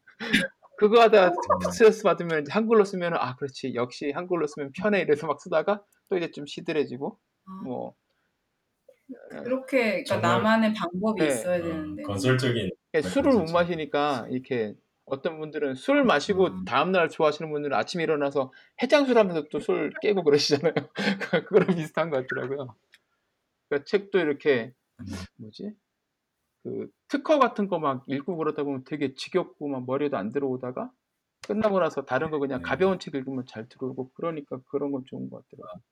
그거 하다 스트레스 받으면 이제 한글로 쓰면 아 그렇지 역시 한글로 쓰면 편해 이래서 막 쓰다가 또 이제 좀 시들해지고 아, 뭐 그렇게 그러니까 정말- 나만의 방법이 네. 있어야 어, 되는데 건설적인 그러니까 술을 못 그렇죠. 마시니까 이렇게 어떤 분들은 술 마시고 음. 다음날 좋아하시는 분들은 아침에 일어나서 해장술 하면서 또 술 깨고 그러시잖아요. 그거랑 비슷한 것 같더라고요. 그러니까 책도 이렇게 음. 뭐지? 그 특허 같은 거 막 읽고 그러다 보면 되게 지겹고 막 머리에도 안 들어오다가 끝나고 나서 다른 거 그냥 네. 가벼운 책 읽으면 잘 들어오고 그러니까 그런 건 좋은 것 같더라고요.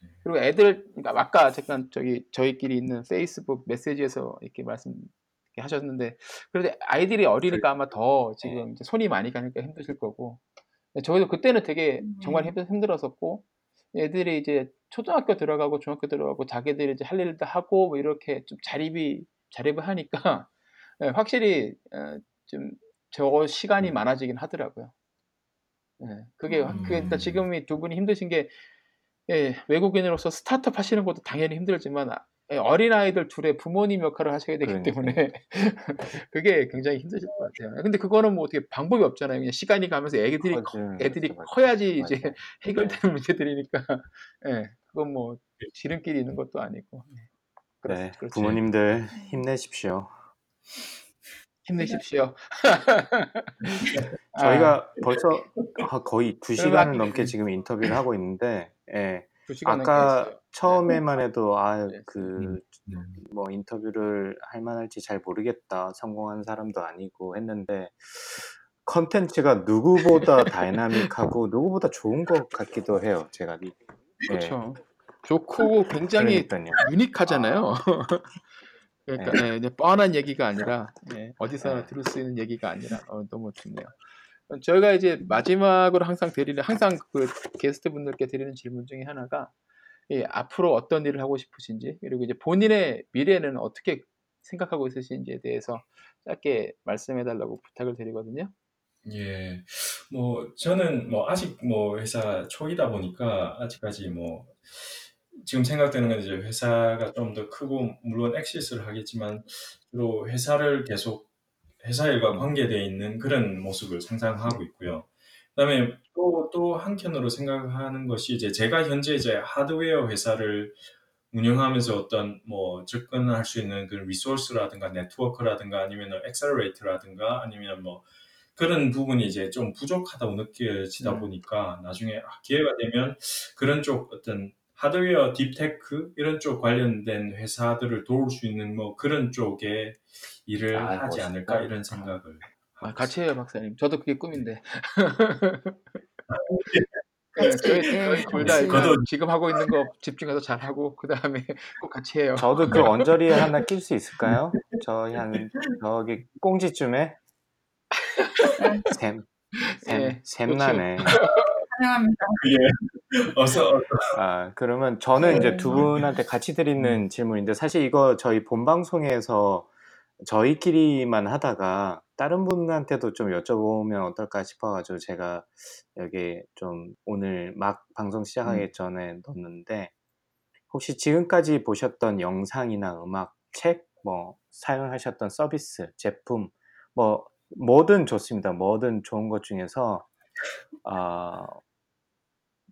네. 그리고 애들 그러니까 아까 잠깐 저기 저희끼리 있는 페이스북 메시지에서 이렇게 말씀 하셨는데 그래도 아이들이 어리니까 아마 더 지금 이제 손이 많이 가니까 힘드실 거고. 저희도 그때는 되게 정말 힘- 힘들었었고 애들이 이제 초등학교 들어가고 중학교 들어가고 자기들이 이제 할 일도 하고 뭐 이렇게 좀 자립이 자립을 하니까 예, 확실히 어, 좀저 시간이 많아지긴 하더라고요. 예, 그게 음. 그게 일단 지금이 두 분이 힘드신 게 예, 외국인으로서 스타트업 하시는 것도 당연히 힘들지만 아, 예, 어린 아이들 둘의 부모님 역할을 하셔야 되기. 때문에 그게 굉장히 힘드실 것 같아요. 근데 그거는 뭐 어떻게 방법이 없잖아요. 그냥 시간이 가면서 애들이 커- 커지는 애들이. 커야지 이제. 해결되는 문제들이니까 예, 그건 뭐 지름길이 있는 것도 아니고 예. 그렇- 네, 그렇죠. 부모님들 힘내십시오. 힘내십시오. 저희가 벌써 아, 거의 두 시간을 그러면- 넘게 지금 인터뷰를 하고 있는데, 예, 시간 아까 넘게 처음에만 해도 아, 네. 그, 음. 뭐 인터뷰를 할 만할지 잘 모르겠다. 성공한 사람도 아니고 했는데, 컨텐츠가 누구보다 다이나믹하고 누구보다 좋은 것 같기도 해요. 제가. 이- 예, 그렇죠. 좋고 굉장히 그러니까요. 유니크하잖아요. 그러니까 네. 예, 이제 뻔한 얘기가 아니라 예, 어디서나 네. 들을 수 있는 얘기가 아니라 어, 너무 좋네요. 저희가 이제 마지막으로 항상 드리는 항상 그 게스트 분들께 드리는 질문 중에 하나가 예, 앞으로 어떤 일을 하고 싶으신지 그리고 이제 본인의 미래는 어떻게 생각하고 있으신지에 대해서 짧게 말씀해 달라고 부탁을 드리거든요. 예, 뭐 저는 뭐 아직 뭐 회사 초이다 보니까 아직까지 뭐 지금 생각되는 건 이제 회사가 좀 더 크고 물론 엑시스를 하겠지만 주로 회사를 계속 회사 일과 관계되어 있는 그런 모습을 상상하고 있고요. 그다음에 또 또 한편으로 생각하는 것이 이제 제가 현재 이제 하드웨어 회사를 운영하면서 어떤 뭐 접근할 수 있는 그 resource라든가 네트워크라든가 아니면 accelerator라든가 아니면 뭐 그런 부분이 이제 좀 부족하다고 느껴지다 음. 보니까 나중에 아, 기회가 되면 그런 쪽 어떤 하드웨어 deep tech 이런 쪽 관련된 회사들을 도울 수 있는 뭐 그런 쪽에 일을 아, 하지 멋있다. 않을까 이런 생각을 아, 같이 해요, 박사님. 저도 그게 꿈인데. 예, 둘다 저도- 지금 하고 있는 거 집중해서 잘 하고 그 다음에 꼭 같이 해요. 저도 그 언저리에 하나 낄 수 있을까요? 저희 한 저기 꽁지쯤에 샘, 샘, 예, 샘나네. 환영합니다. 어서 어서. 아, 그러면 저는 이제 두 분한테 같이 드리는 질문인데 사실 이거 저희 본 방송에서 저희끼리만 하다가 다른 분한테도 좀 여쭤보면 어떨까 싶어가지고 제가 여기 좀 오늘 막 방송 시작하기 전에 넣었는데 혹시 지금까지 보셨던 영상이나 음악, 책, 뭐 사용하셨던 서비스, 제품, 뭐 뭐든 좋습니다. 뭐든 좋은 것 중에서 아,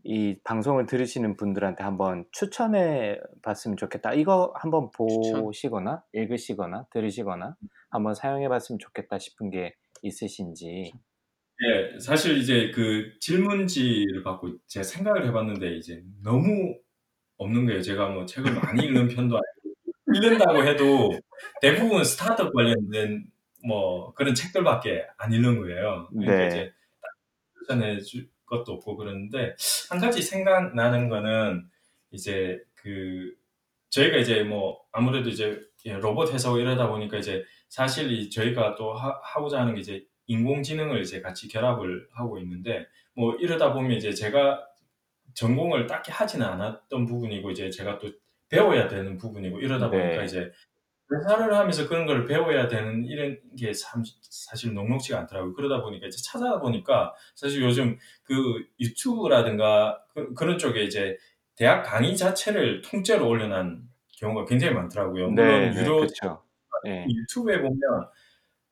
이 방송을 들으시는 분들한테 한번 추천해 봤으면 좋겠다. 이거 한번 추천. 보시거나 읽으시거나 들으시거나 한번 사용해 봤으면 좋겠다 싶은 게 있으신지. 예, 사실 이제 그 질문지를 받고 제가 생각을 해봤는데 이제 너무 없는 거예요. 제가 뭐 책을 많이 읽는 편도 아니고 읽는다고 해도 대부분 스타트업 관련된 뭐 그런 책들밖에 안 읽는 거예요. 그러니까 네. 이제 추천해 줄 것도 없고 그러는데 한 가지 생각나는 거는 이제 그 저희가 이제 뭐 아무래도 이제 예, 로봇 회사고 이러다 보니까 이제 사실 이 저희가 또 하, 하고자 하는 게 이제 인공지능을 이제 같이 결합을 하고 있는데 뭐 이러다 보면 이제 제가 전공을 딱히 하지는 않았던 부분이고 이제 제가 또 배워야 되는 부분이고 이러다 네. 보니까 이제 회사를 하면서 그런 걸 배워야 되는 이런 게 참, 사실 녹록지가 않더라고요. 그러다 보니까 이제 찾아보니까 사실 요즘 그 유튜브라든가 그, 런 쪽에 이제 대학 강의 자체를 통째로 올려놓은 경우가 굉장히 많더라고요. 물론 네, 네, 유료 그렇죠. 네. 유튜브에 보면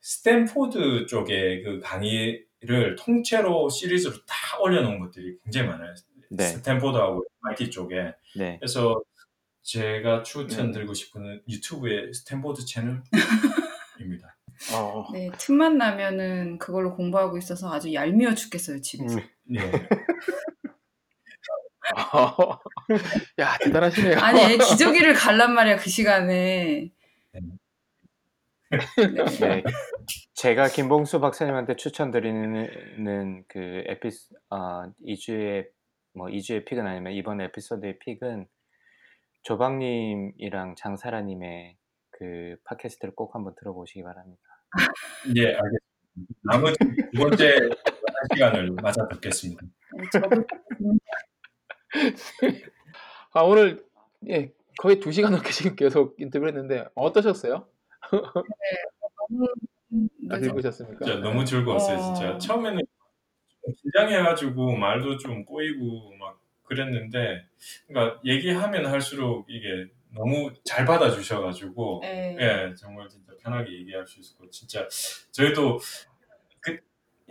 스탠포드 쪽의 그 강의를 통째로 시리즈로 다 올려놓은 것들이 굉장히 많아요. 네. 스탠포드하고 MIT 쪽에. 네. 그래서 제가 추천드리고 싶은 유튜브의 스탠포드 채널입니다. 어, 네, 틈만 나면은 그걸로 공부하고 있어서 아주 얄미워 죽겠어요, 집에서. 음. 네. 야 대단하시네요. 아니, 애 기저귀를 갈란 말이야, 그 시간에. 네. 제가 김봉수 박사님한테 추천드리는 그 에피스 아 2주의 뭐 2주의 픽은 아니면 이번 에피소드의 픽은 조박님이랑 장사라님의 그 팟캐스트를 꼭 한번 들어보시기 바랍니다. 예, 알겠습니다. 나머지 두 번째 한 시간을 맞아 듣겠습니다. 네, 아 오늘 예 거의 두 시간 넘게 지금 계속 인터뷰를 했는데 어떠셨어요? 너무 아, 늦어. 읽으셨습니까? 진짜 너무 즐거웠어요, 어. 진짜. 처음에는 좀 긴장해가지고 말도 좀 꼬이고 막 그랬는데, 그러니까 얘기하면 할수록 이게 너무 잘 받아주셔가지고, 네. 예, 정말 진짜 편하게 얘기할 수 있었고, 진짜 저희도 그,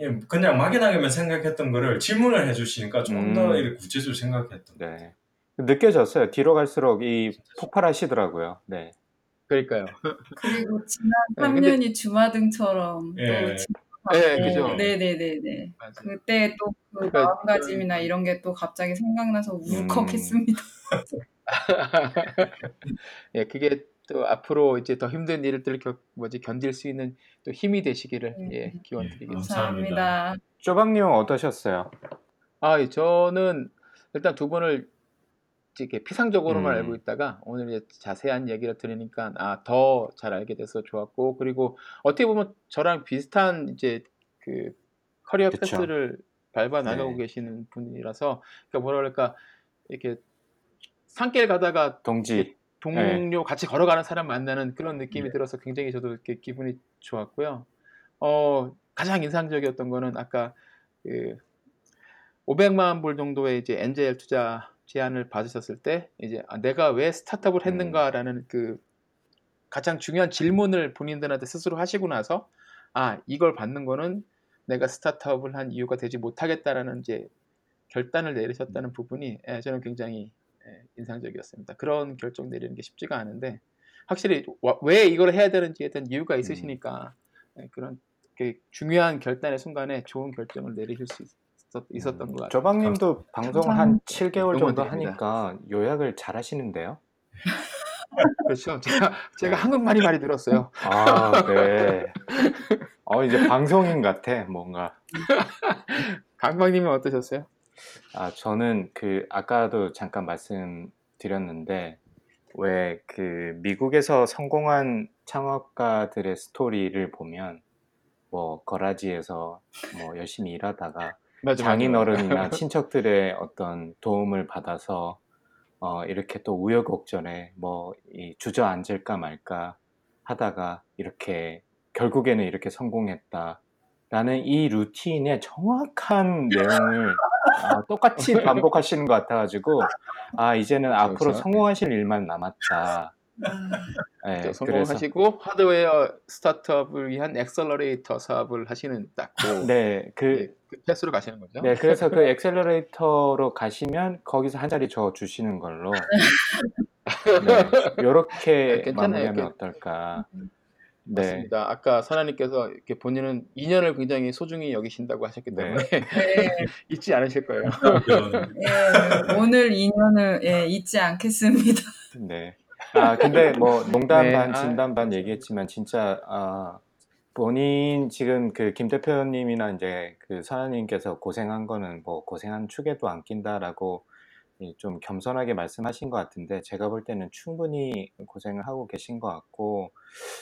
예, 그냥 막연하게만 생각했던 거를 질문을 해주시니까 조금 더 음. 이렇게 구체적으로 생각했던 거. 네. 느껴졌어요. 뒤로 갈수록 이 폭발하시더라고요. 네. 그러니까요. 그리고 지난 네, 3년이 주마등처럼 예. 또지 나가고. 네, 그죠. 네네네네. 맞아요. 그때 또 그 그러니까 마음가짐이나 이런 게 또 갑자기 생각나서 울컥했습니다. 예, 그게 또 앞으로 이제 더 힘든 일들을 겨, 뭐지 견딜 수 있는 또 힘이 되시기를 네. 예, 기원드리겠습니다. 감사합니다. 감사합니다. 쪼박님은 어떠셨어요? 아, 예, 저는 일단 두 분을 이렇게 피상적으로만 음. 알고 있다가 오늘 이제 자세한 얘기를 들으니까 아, 더 잘 알게 돼서 좋았고 그리고 어떻게 보면 저랑 비슷한 이제 그 커리어 그쵸. 패스를 밟아 나가고 네. 계시는 분이라서 그러니까 뭐라 그럴까 이렇게 산길 가다가 동지. 동료 같이 걸어가는 사람 만나는 그런 느낌이 네. 들어서 굉장히 저도 이렇게 기분이 좋았고요. 어, 가장 인상적이었던 거는 아까 그 500만 불 정도의 이제 엔젤 투자 제안을 받으셨을 때 이제 아, 내가 왜 스타트업을 했는가라는 그 가장 중요한 질문을 본인들한테 스스로 하시고 나서 아 이걸 받는 거는 내가 스타트업을 한 이유가 되지 못하겠다라는 이제 결단을 내리셨다는 부분이 예, 저는 굉장히 예, 인상적이었습니다. 그런 결정 내리는 게 쉽지가 않은데 확실히 와- 왜 이걸 해야 되는지에 대한 이유가 있으시니까 예, 그런 그 중요한 결단의 순간에 좋은 결정을 내리실 수 있었, 있었던 것 같아요. 조박님도 방송 한 감사합니다. 7개월 정도. 하니까 요약을 잘 하시는데요? 그렇죠. 제가 제가 한국말이 많이 늘었어요. 아, 네. 어, 이제 방송인 같아, 뭔가. 강박님은 어떠셨어요? 아, 저는 그, 아까도 잠깐 말씀드렸는데, 왜 그 미국에서 성공한 창업가들의 스토리를 보면, 뭐, 거라지에서 뭐 열심히 일하다가 맞아, 장인어른이나 친척들의 어떤 도움을 받아서 어, 이렇게 또 우여곡절에 뭐 이 주저앉을까 말까 하다가 이렇게 결국에는 이렇게 성공했다라는 이 루틴의 정확한 내용을 아, 똑같이 반복하시는 것 같아가지고 아 이제는 앞으로 그렇죠. 성공하실 일만 남았다. 네, 또 그래서 성공하시고 하드웨어 startup을 위한 accelerator 사업을 하시는 딱 그 네, 그 그 path로 가시는 거죠. 네, 그래서 그 엑셀러레이터로 가시면 거기서 한 자리 저 주시는 걸로. 네, 요렇게 괜찮아요. 마무리하면 이렇게. 어떨까. 네, 맞습니다. 아까 사나님께서 이렇게 본인은 인연을 굉장히 소중히 여기신다고 하셨기 네. 때문에 네, 잊지 않으실 거예요. 예, 오늘 인연을 예, 잊지 않겠습니다. 네. 아 근데 뭐 농담 네, 반 아. 진담 반 얘기했지만 진짜 아 본인 지금 그 김 대표님이나 이제 그 선아님께서 고생한 거는 뭐 고생한 축에도 안 낀다라고 이좀 겸손하게 말씀하신 것 같은데 제가 볼 때는 충분히 고생을 하고 계신 것 같고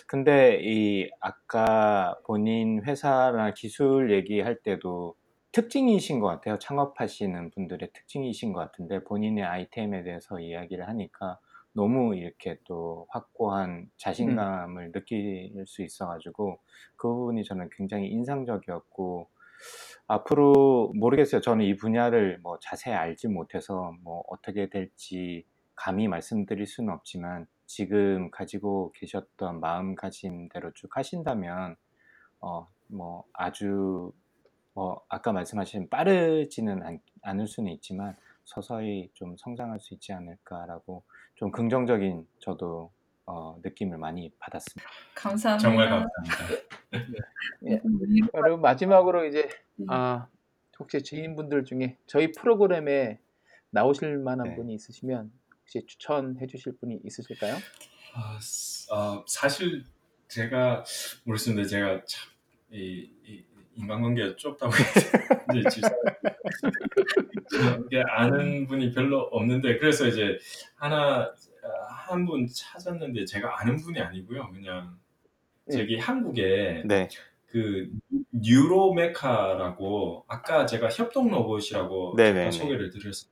근데 이 아까 본인 회사나 기술 얘기할 때도 특징이신 것 같아요. 창업하시는 분들의 특징이신 것 같은데 본인의 아이템에 대해서 이야기를 하니까 너무 이렇게 또 확고한 자신감을 느낄 수 있어가지고 그 부분이 저는 굉장히 인상적이었고 앞으로 모르겠어요. 저는 이 분야를 뭐 자세히 알지 못해서 뭐 어떻게 될지 감히 말씀드릴 수는 없지만 지금 가지고 계셨던 마음가짐대로 쭉 하신다면 어 뭐 아주 뭐 아까 말씀하신 빠르지는 않, 않을 수는 있지만 서서히 좀 성장할 수 있지 않을까라고 좀 긍정적인 저도 어, 느낌을 많이 받았습니다. 감사합니다. 정말 감사합니다. 예. 그리고 마지막으로 이제 음. 아 혹시 지인분들 중에 저희 프로그램에 나오실 만한 네. 분이 있으시면 혹시 추천해 주실 분이 있으실까요? 아, 스- 아, 사실 제가 모르겠는데 제가 참 이, 이 인간관계가 좁다고 이제 집사 이게 아는 분이 별로 없는데 그래서 이제 하나 한 분 찾았는데 제가 아는 분이 아니고요. 그냥 저기 한국에 네, 그 뉴로메카라고 아까 제가 협동 로봇이라고 네네네. 잠깐 소개를 드렸어요.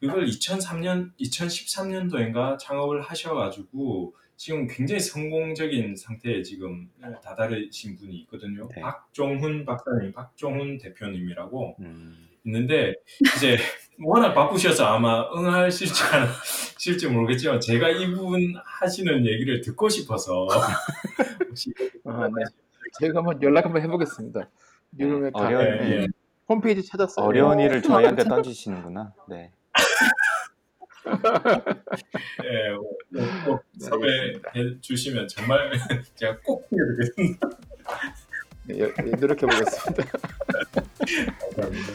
그걸 2003년, 2013년도인가 창업을 하셔가지고 지금 굉장히 성공적인 상태에 지금 다다르신 분이 있거든요. 네. 박종훈 박사님, 박종훈 대표님이라고 음, 있는데 이제 워낙 바쁘셔서 아마 응하실지 안 하실지 모르겠지만 제가 이분 하시는 얘기를 듣고 싶어서 혹시 아, 네. 저희가 한번 연락 한번 해보겠습니다. 뉴로메카 어려운 예, 예. 홈페이지 찾았어요. 어려운 일을 저희한테 던지시는구나. 네. 예, 꼭, 꼭 네, 섭외해 주시면 정말 제가 꼭 해드리겠습니다. 네, 여- 예, 노력해 보겠습니다. 감사합니다.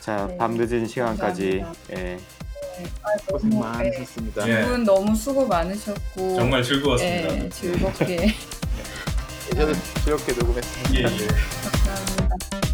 자, 네. 밤 늦은 시간까지 감사합니다. 예, 고생 너무, 많으셨습니다. 예. 두분 너무 수고 많으셨고 정말 즐거웠습니다. 예, 즐겁게 예, 저도 즐겁게 녹음했습니다. 예, 예. 감사합니다.